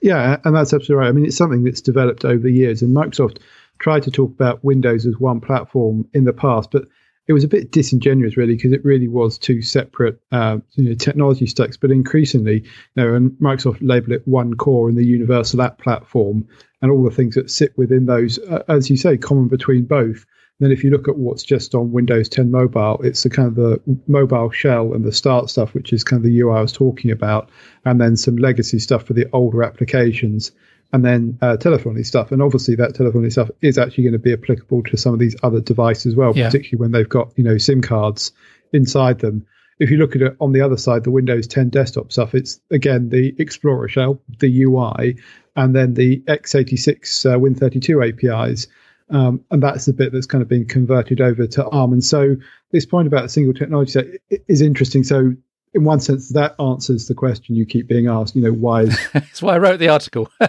Yeah, and that's absolutely right. I mean, it's something that's developed over the years, and Microsoft tried to talk about Windows as one platform in the past, but it was a bit disingenuous, really, because it really was two separate uh, you know, technology stacks. But increasingly, you know, and Microsoft label it one core in the Universal App Platform, and all the things that sit within those, uh, as you say, common between both. Then, if you look at what's just on Windows 10 Mobile, it's the kind of the mobile shell and the start stuff, which is kind of the UI I was talking about, and then some legacy stuff for the older applications, and then uh, telephony stuff. And obviously, that telephony stuff is actually going to be applicable to some of these other devices as well, yeah. particularly when they've got you know SIM cards inside them. If you look at it on the other side, the Windows 10 desktop stuff, it's again the Explorer shell, the UI, and then the x86 uh, Win32 APIs. Um, and that's the bit that's kind of been converted over to ARM. And so this point about a single technology set is interesting. So in one sense, that answers the question you keep being asked. You know, why is that's why I wrote the article.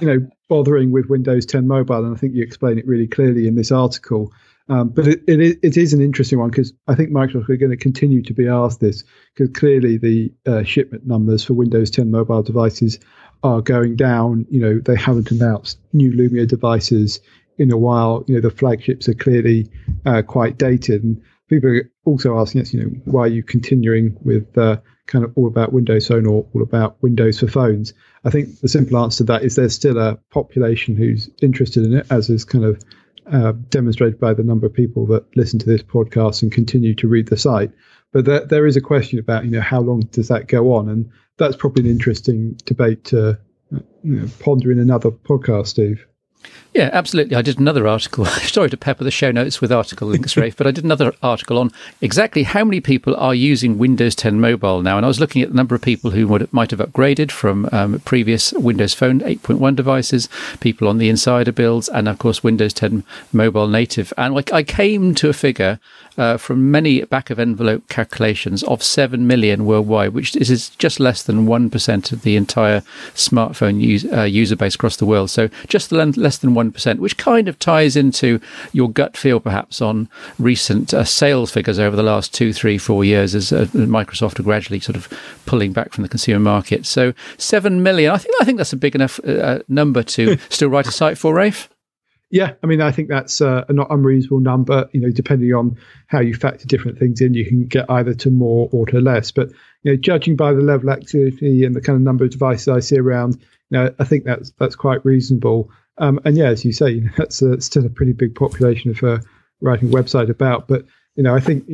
you know, bothering with Windows 10 Mobile, and I think you explain it really clearly in this article. Um, but it, it, it is an interesting one because I think Microsoft are going to continue to be asked this because clearly the uh, shipment numbers for Windows 10 mobile devices are going down. You know, they haven't announced new Lumia devices in a while. You know, the flagships are clearly uh, quite dated. And people are also asking us, you know, why are you continuing with uh, kind of all about Windows Phone or all about Windows for phones? I think the simple answer to that is there's still a population who's interested in it, as is kind of uh, demonstrated by the number of people that listen to this podcast and continue to read the site. But there, there is a question about, you know, how long does that go on? And that's probably an interesting debate to you know, ponder in another podcast, Steve. Yeah, absolutely. I did another article. Sorry to pepper the show notes with article links, Rafe, but I did another article on exactly how many people are using Windows 10 Mobile now. And I was looking at the number of people who would, might have upgraded from um, previous Windows Phone 8.1 devices, people on the insider builds, and of course, Windows 10 Mobile Native. And I came to a figure uh, from many back of envelope calculations of 7 million worldwide, which is just less than 1% of the entire smartphone use, uh, user base across the world. So just less than 1%, which kind of ties into your gut feel perhaps on recent uh, sales figures over the last two, three, four years as uh, Microsoft are gradually sort of pulling back from the consumer market. So 7 million, I think, I think that's a big enough uh, number to still write a site for, Rafe. Yeah, I mean, I think that's uh, a not unreasonable number. You know, depending on how you factor different things in, you can get either to more or to less. But you know, judging by the level of activity and the kind of number of devices I see around, you know, I think that's that's quite reasonable. Um, and yeah, as you say, that's a, still a pretty big population for writing a website about. But you know, I think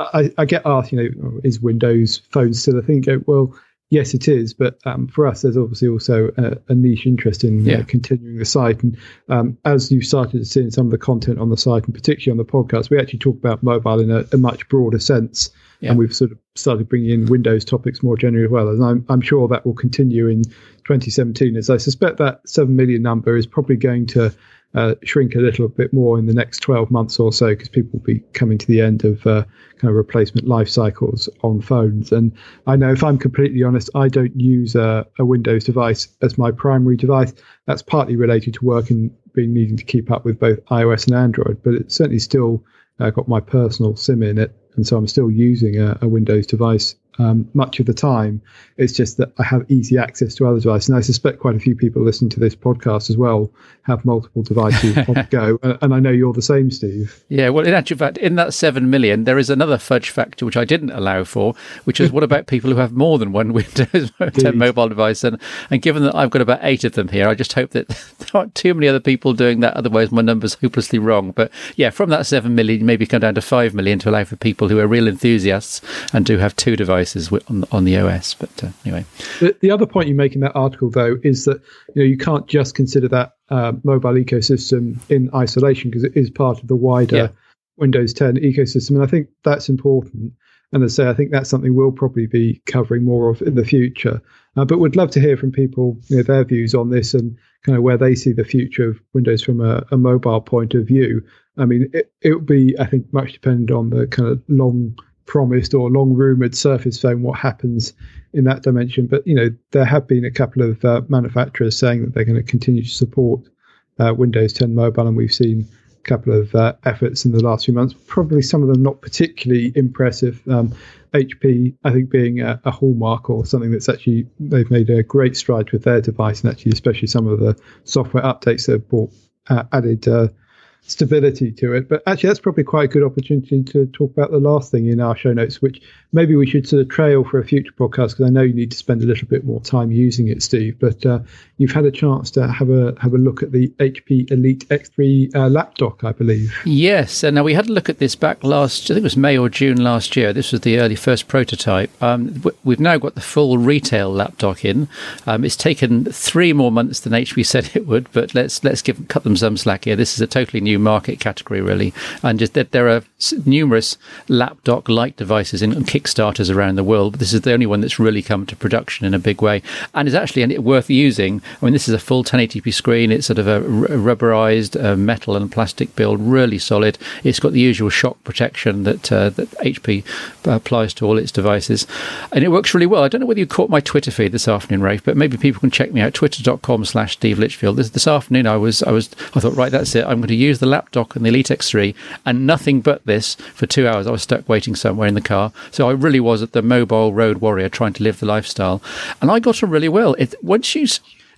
I, I get asked, you know, is Windows Phone still a thing? Well, yes, it is. But um, for us, there's obviously also a, a niche interest in uh, yeah. uh, continuing the site. And um, as you started seeing some of the content on the site, and particularly on the podcast, we actually talk about mobile in a, a much broader sense. Yeah. And we've sort of started bringing in Windows topics more generally as well. And I'm, I'm sure that will continue in 2017, as I suspect that 7 million number is probably going to uh, shrink a little bit more in the next 12 months or so because people will be coming to the end of uh, kind of replacement life cycles on phones. And I know if I'm completely honest, I don't use a, a Windows device as my primary device. That's partly related to work and being needing to keep up with both iOS and Android, but it's certainly still uh, got my personal SIM in it. And so I'm still using a, a Windows device um, much of the time. It's just that I have easy access to other devices. And I suspect quite a few people listening to this podcast as well have multiple devices on the go. And, and, I know you're the same, Steve. Yeah, well, in actual fact, in that 7 million, there is another fudge factor which I didn't allow for, which is what about people who have more than one Windows 10 mobile device? And, and given that I've got about eight of them here, I just hope that there aren't too many other people doing that. Otherwise, my number's hopelessly wrong. But yeah, from that 7 million, maybe come down to 5 million to allow for people who are real enthusiasts and do have two devices on, on the OS. But uh, anyway. The, the, other point you make in that article, though, is that you know you can't just consider that uh, mobile ecosystem in isolation because it is part of the wider yeah. Windows 10 ecosystem. And I think that's important. And as I say, I think that's something we'll probably be covering more of in the future. Uh, but would love to hear from people, you know, their views on this and kind of where they see the future of Windows from a, a mobile point of view. I mean, it, it would be, I think, much dependent on the kind of long promised or long rumored Surface Phone, what happens in that dimension. But, you know, there have been a couple of uh, manufacturers saying that they're going to continue to support uh, Windows 10 Mobile, and we've seen a couple of uh, efforts in the last few months. Probably some of them not particularly impressive. Um, HP, I think, being a, a, hallmark or something that's actually they've made a great stride with their device, and actually, especially some of the software updates they've brought uh, added uh, stability to it. But actually, that's probably quite a good opportunity to talk about the last thing in our show notes, which maybe we should sort of trail for a future podcast because I know you need to spend a little bit more time using it, Steve. But uh, you've had a chance to have a have a look at the HP Elite X3 uh, Lap Dock, I believe. Yes, and now we had a look at this back last. I think it was May or June last year. This was the early first prototype. Um, we've now got the full retail Lap Dock in. Um, it's taken three more months than HP said it would, but let's let's give cut them some slack here. This is a totally new market category, really, and just that there are numerous laptop like devices in Kickstarters around the world, but this is the only one that's really come to production in a big way and is actually worth using. I mean, this is a full 1080p screen. It's sort of a rubberized uh, metal and plastic build, really solid. It's got the usual shock protection that uh, that HP applies to all its devices, and it works really well. I don't know whether you caught my Twitter feed this afternoon, Rafe, but maybe people can check me out. Twitter.com/slash Steve Litchfield. This this afternoon, I was I was I thought, right, that's it. I'm going to use the Lap Dock and the Elite X3 and nothing but this for two hours. I was stuck waiting somewhere in the car, so I really was at the mobile road warrior trying to live the lifestyle. And I got on really well. It, once you,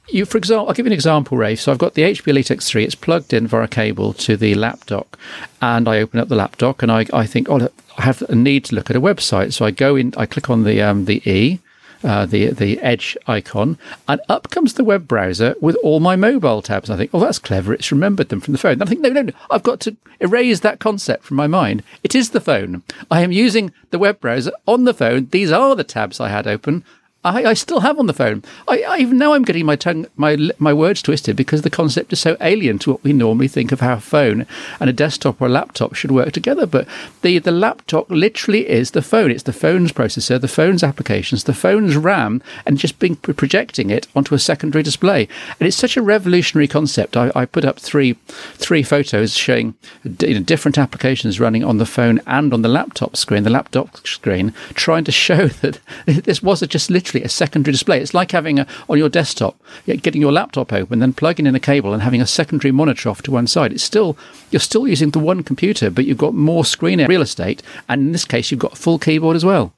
you, for example, I'll give you an example, Rafe. So I've got the HP Elite X3. It's plugged in via a cable to the Lap Dock, and I open up the Lap Dock and I, I think, oh, I have a need to look at a website. So I go in, I click on the um, the E, uh, the the Edge icon, and up comes the web browser with all my mobile tabs. I think, oh, that's clever. It's remembered them from the phone. And I think, no, no, no, I've got to erase that concept from my mind. It is the phone. I am using the web browser on the phone. These are the tabs I had open. I, I still have on the phone. I, I, even now I'm getting my tongue, my my words twisted because the concept is so alien to what we normally think of how a phone and a desktop or a Lap Dock should work together. But the the laptop literally is the phone. It's the phone's processor, the phone's applications, the phone's RAM, and just being projecting it onto a secondary display. And it's such a revolutionary concept. I, I put up three three photos showing you know, different applications running on the phone and on the laptop screen, the laptop screen, trying to show that this wasn't just literally literally a secondary display. It's like having a, on your desktop, getting your laptop open, then plugging in a cable and having a secondary monitor off to one side. It's still you're still using the one computer, but you've got more screen real estate, and in this case, you've got a full keyboard as well.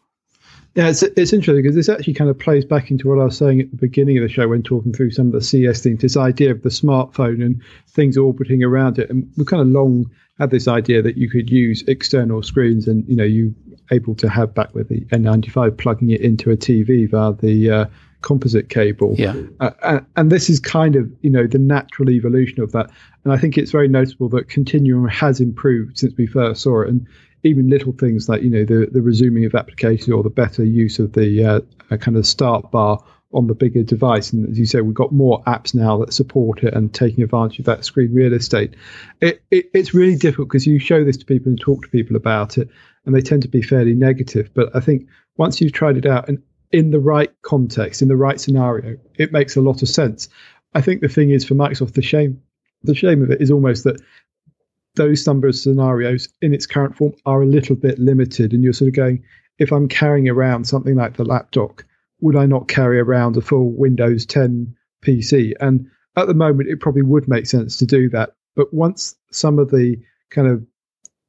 Yeah, it's, it's interesting because this actually kind of plays back into what I was saying at the beginning of the show when talking through some of the CES things. This idea of the smartphone and things orbiting around it, and we've kind of long had this idea that you could use external screens, and you know, you able to have back with the N95 plugging it into a TV via the uh, composite cable. Yeah. Uh, and, and, this is kind of, you know, the natural evolution of that. And I think it's very notable that Continuum has improved since we first saw it. And even little things like, you know, the, the resuming of applications or the better use of the uh, kind of start bar on the bigger device. And as you say, we've got more apps now that support it and taking advantage of that screen real estate. It, it, it's really difficult because you show this to people and talk to people about it, and they tend to be fairly negative. But I think once you've tried it out and in the right context, in the right scenario, it makes a lot of sense. I think the thing is for Microsoft, the shame, the shame of it is almost that those number of scenarios in its current form are a little bit limited, and you're sort of going, if I'm carrying around something like the Lap Dock, would I not carry around a full Windows 10 PC? And at the moment, it probably would make sense to do that. But once some of the kind of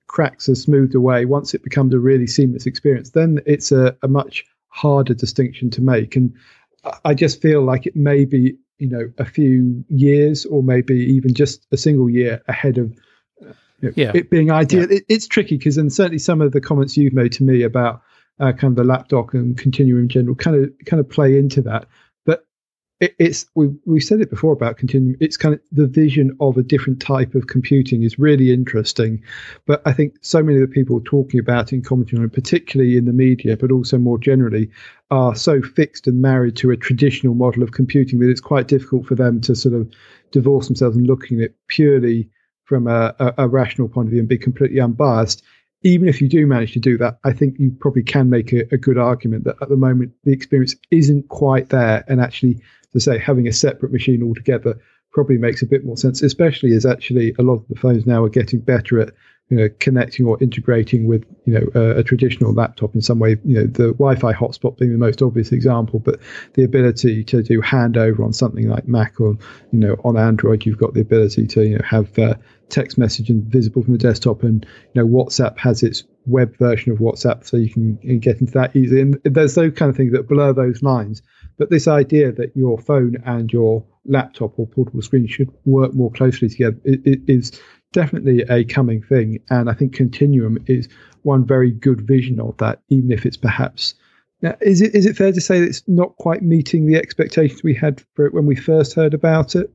cracks are smoothed away, once it becomes a really seamless experience, then it's a, a much harder distinction to make. And I just feel like it may be, you know, a few years or maybe even just a single year ahead of you know, Yeah. it being ideal. Yeah. It, it's tricky because, and certainly some of the comments you've made to me about uh, kind of the Lap Dock and continuum in general kind of kind of play into that. It, it's we we said it before about continuum. It's kind of the vision of a different type of computing is really interesting. But I think so many of the people talking about it and commenting on it, particularly in the media, but also more generally, are so fixed and married to a traditional model of computing that it's quite difficult for them to sort of divorce themselves and looking at it purely from a, a, a rational point of view and be completely unbiased. Even if you do manage to do that, I think you probably can make a, a good argument that at the moment the experience isn't quite there, and actually, to say having a separate machine altogether probably makes a bit more sense, especially as actually a lot of the phones now are getting better at you know connecting or integrating with you know a, a traditional laptop in some way. You know the Wi-Fi hotspot being the most obvious example, but the ability to do handover on something like Mac or you know on Android, you've got the ability to you know have uh, text messaging visible from the desktop, and you know WhatsApp has its web version of WhatsApp, so you can, you can get into that easily. And there's those kind of things that blur those lines. But this idea that your phone and your laptop or portable screen should work more closely together is definitely a coming thing. And I think Continuum is one very good vision of that, even if it's perhaps. Now, is it is it fair to say that it's not quite meeting the expectations we had for it when we first heard about it?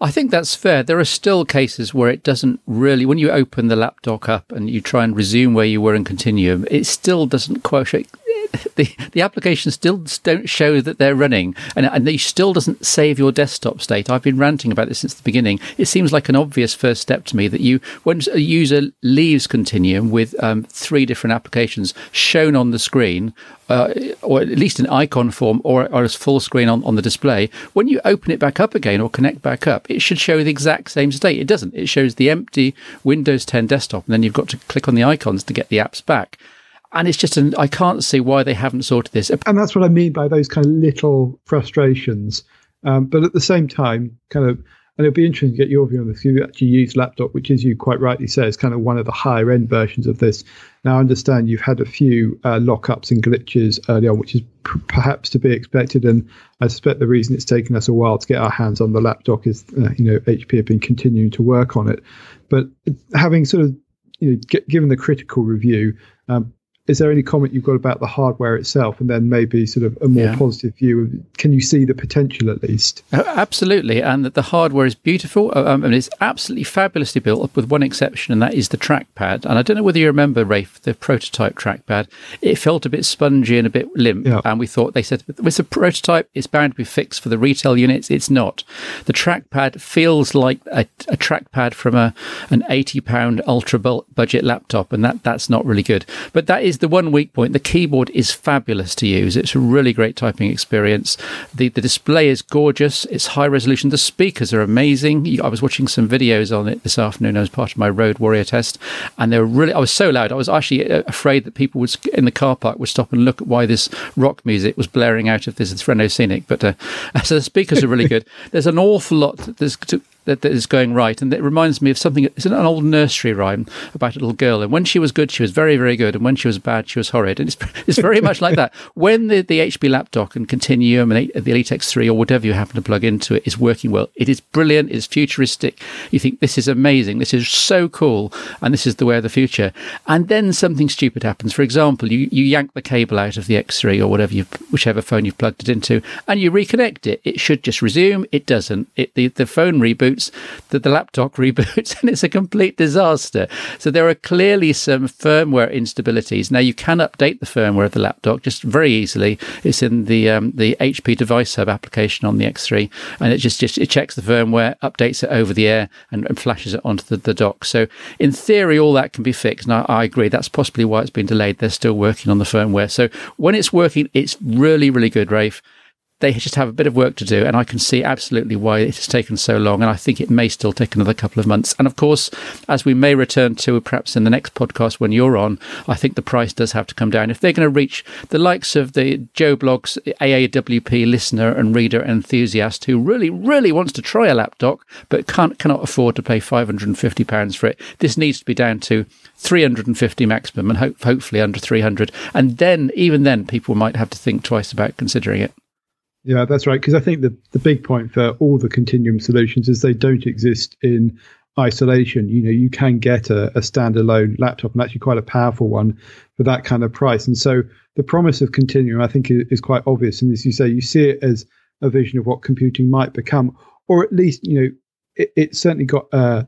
I think that's fair. There are still cases where it doesn't really, when you open the laptop up and you try and resume where you were in Continuum, it still doesn't quite. The, the applications still don't show that they're running and, and they still doesn't save your desktop state. I've been ranting about this since the beginning. It seems like an obvious first step to me that you, when a user leaves Continuum with um, three different applications shown on the screen, uh, or at least in icon form or, or as full screen on, on the display, when you open it back up again or connect back up, it should show the exact same state. It doesn't. It shows the empty Windows 10 desktop, and then you've got to click on the icons to get the apps back. And it's just an, I can't see why they haven't sorted this. and that's what I mean by those kind of little frustrations. Um, but at the same time, kind of, and it'll be interesting to get your view on this. You actually use Lap Dock, which, as you quite rightly say, is kind of one of the higher end versions of this. Now, I understand you've had a few uh, lockups and glitches early on, which is p- perhaps to be expected. And I suspect the reason it's taken us a while to get our hands on the Lap Dock is, uh, you know, HP have been continuing to work on it. But having sort of, you know, given the critical review, um, is there any comment you've got about the hardware itself and then maybe sort of a more Yeah. positive view of can you see the potential at least Uh, Absolutely, and that the hardware is beautiful. uh, Um, and it's absolutely fabulously built, up with one exception, and that is the trackpad. And I don't know whether you remember, Rafe, the prototype trackpad. It felt a bit spongy and a bit limp, Yeah. and we thought they said it's a prototype. It's bound to be fixed for the retail units. It's not. The trackpad feels like a, a trackpad from a an eighty pound ultra budget laptop, and that that's not really good. But that is the one weak point. The keyboard is fabulous to use. It's a really great typing experience. The the display is gorgeous. It's high resolution. The speakers are amazing. I was watching some videos on it this afternoon as part of my Road Warrior test, and they were really. I was so loud. I was actually uh, afraid that people would in the car park would stop and look at why this rock music was blaring out of this, Renault Scenic. But uh, so the speakers are really good. There's an awful lot there's that, that is going right, and it reminds me of something. It's an old nursery rhyme about a little girl, and when she was good, she was very, very good, and when she was bad, she was horrid. And it's it's very much like that. When the, the HP Lap Dock and Continuum and the Elite X3 or whatever you happen to plug into it is working well, it is brilliant. It's futuristic. You think this is amazing. This is so cool, and this is the way of the future. And then something stupid happens. For example, you you yank the cable out of the X3 or whatever you whichever phone you've plugged it into, and you reconnect it. It should just resume. It doesn't. It the, the phone reboots, the, the Lap Dock reboots, and it's a complete disaster. So there are clearly some firmware instabilities. Now you can update the firmware of the Lap Dock just very easily. It's in the um, the HP Device Hub application on the X3, and it just, just it checks the firmware, updates it over the air, and, and flashes it onto the, the dock. So in theory, all that can be fixed. And I agree. That's possibly why it's been delayed. They're still working on the firmware. So when it's working, it's really really good, Rafe they just have a bit of work to do, and I can see absolutely why it has taken so long. And I think it may still take another couple of months. And of course, as we may return to perhaps in the next podcast when you're on, I think the price does have to come down. If they're going to reach the likes of the Joe Bloggs AAWP listener and reader enthusiast who really, really wants to try a lap dock but can't cannot afford to pay five hundred and fifty pounds for it, this needs to be down to 350 maximum and hope, hopefully under 300 and then even then people might have to think twice about considering it yeah, that's right. Because I think the, the big point for all the continuum solutions is they don't exist in isolation. You know, you can get a, a standalone laptop and actually quite a powerful one for that kind of price. And so the promise of continuum, I think, is, quite obvious. And as you say, you see it as a vision of what computing might become, or at least, you know, it, it's certainly got a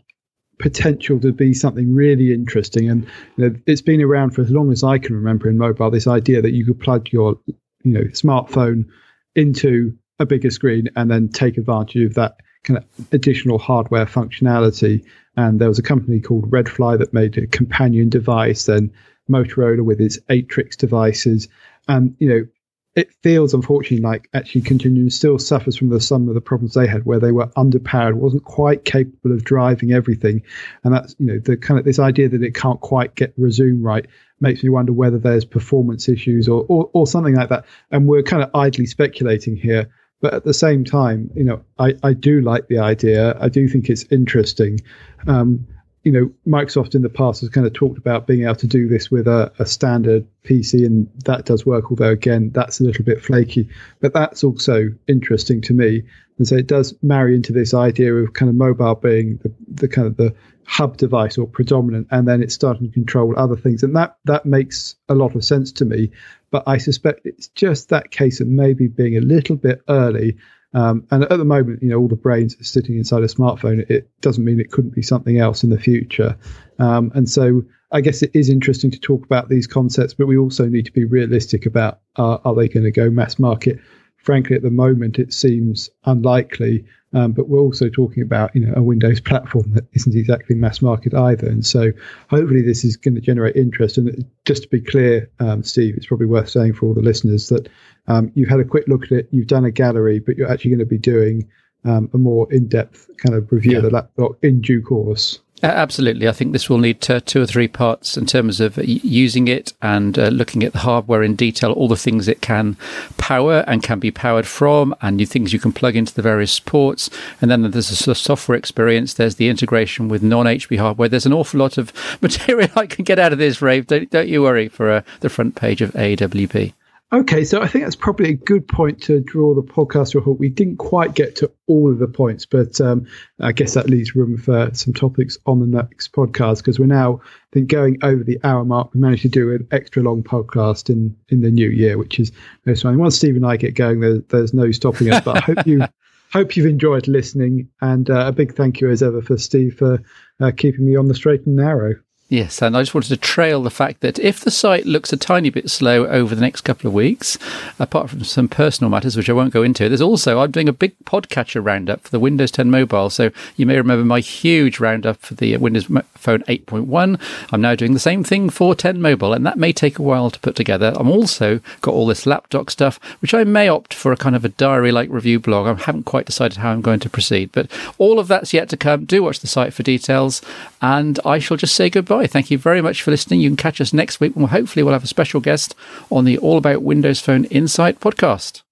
potential to be something really interesting. And you know, it's been around for as long as I can remember in mobile. This idea that you could plug your, you know, smartphone into a bigger screen and then take advantage of that kind of additional hardware functionality. And there was a company called Redfly that made a companion device, then Motorola with its Atrix devices. And, you know, it feels unfortunately like actually Continuum still suffers from the some of the problems they had where they were underpowered, wasn't quite capable of driving everything. And that's, you know, the kind of this idea that it can't quite get resume right makes me wonder whether there's performance issues or, or, or something like that. And we're kind of idly speculating here. But at the same time, you know, I, I do like the idea. I do think it's interesting. Um, you know, Microsoft in the past has kind of talked about being able to do this with a, a, standard PC, and that does work. Although again, that's a little bit flaky, but that's also interesting to me. And so it does marry into this idea of kind of mobile being the, the kind of the hub device or predominant, and then it's starting to control other things, and that that makes a lot of sense to me. But I suspect it's just that case of maybe being a little bit early. Um, and at the moment, you know, all the brains sitting inside a smartphone. It doesn't mean it couldn't be something else in the future. Um, and so, I guess it is interesting to talk about these concepts, but we also need to be realistic about uh, are they going to go mass market? Frankly, at the moment, it seems unlikely. Um, but we're also talking about you know a Windows platform that isn't exactly mass market either, and so hopefully this is going to generate interest. And just to be clear, um, Steve, it's probably worth saying for all the listeners that um, you've had a quick look at it, you've done a gallery, but you're actually going to be doing um, a more in-depth kind of review yeah. of the Lap Dock in due course. Absolutely. I think this will need two or three parts in terms of using it and uh, looking at the hardware in detail, all the things it can power and can be powered from, and new things you can plug into the various ports. And then there's a software experience, there's the integration with non HP hardware. There's an awful lot of material I can get out of this, Rafe. Don't, don't you worry for uh, the front page of AWP. Okay, so I think that's probably a good point to draw the podcast to a halt. We didn't quite get to all of the points, but um, I guess that leaves room for some topics on the next podcast because we're now I think going over the hour mark. We managed to do an extra long podcast in in the new year, which is no sign. Once Steve and I get going, there, there's no stopping us. But I hope you hope you've enjoyed listening, and uh, a big thank you as ever for Steve for uh, keeping me on the straight and narrow. Yes, and I just wanted to trail the fact that if the site looks a tiny bit slow over the next couple of weeks, apart from some personal matters which I won't go into, there's also I'm doing a big podcatcher roundup for the Windows 10 mobile. So you may remember my huge roundup for the Windows Phone 8.1. I'm now doing the same thing for 10 mobile, and that may take a while to put together. I'm also got all this Lap Dock stuff, which I may opt for a kind of a diary-like review blog. I haven't quite decided how I'm going to proceed, but all of that's yet to come. Do watch the site for details, and I shall just say goodbye. Thank you very much for listening. You can catch us next week when hopefully we'll have a special guest on the All About Windows Phone Insight podcast.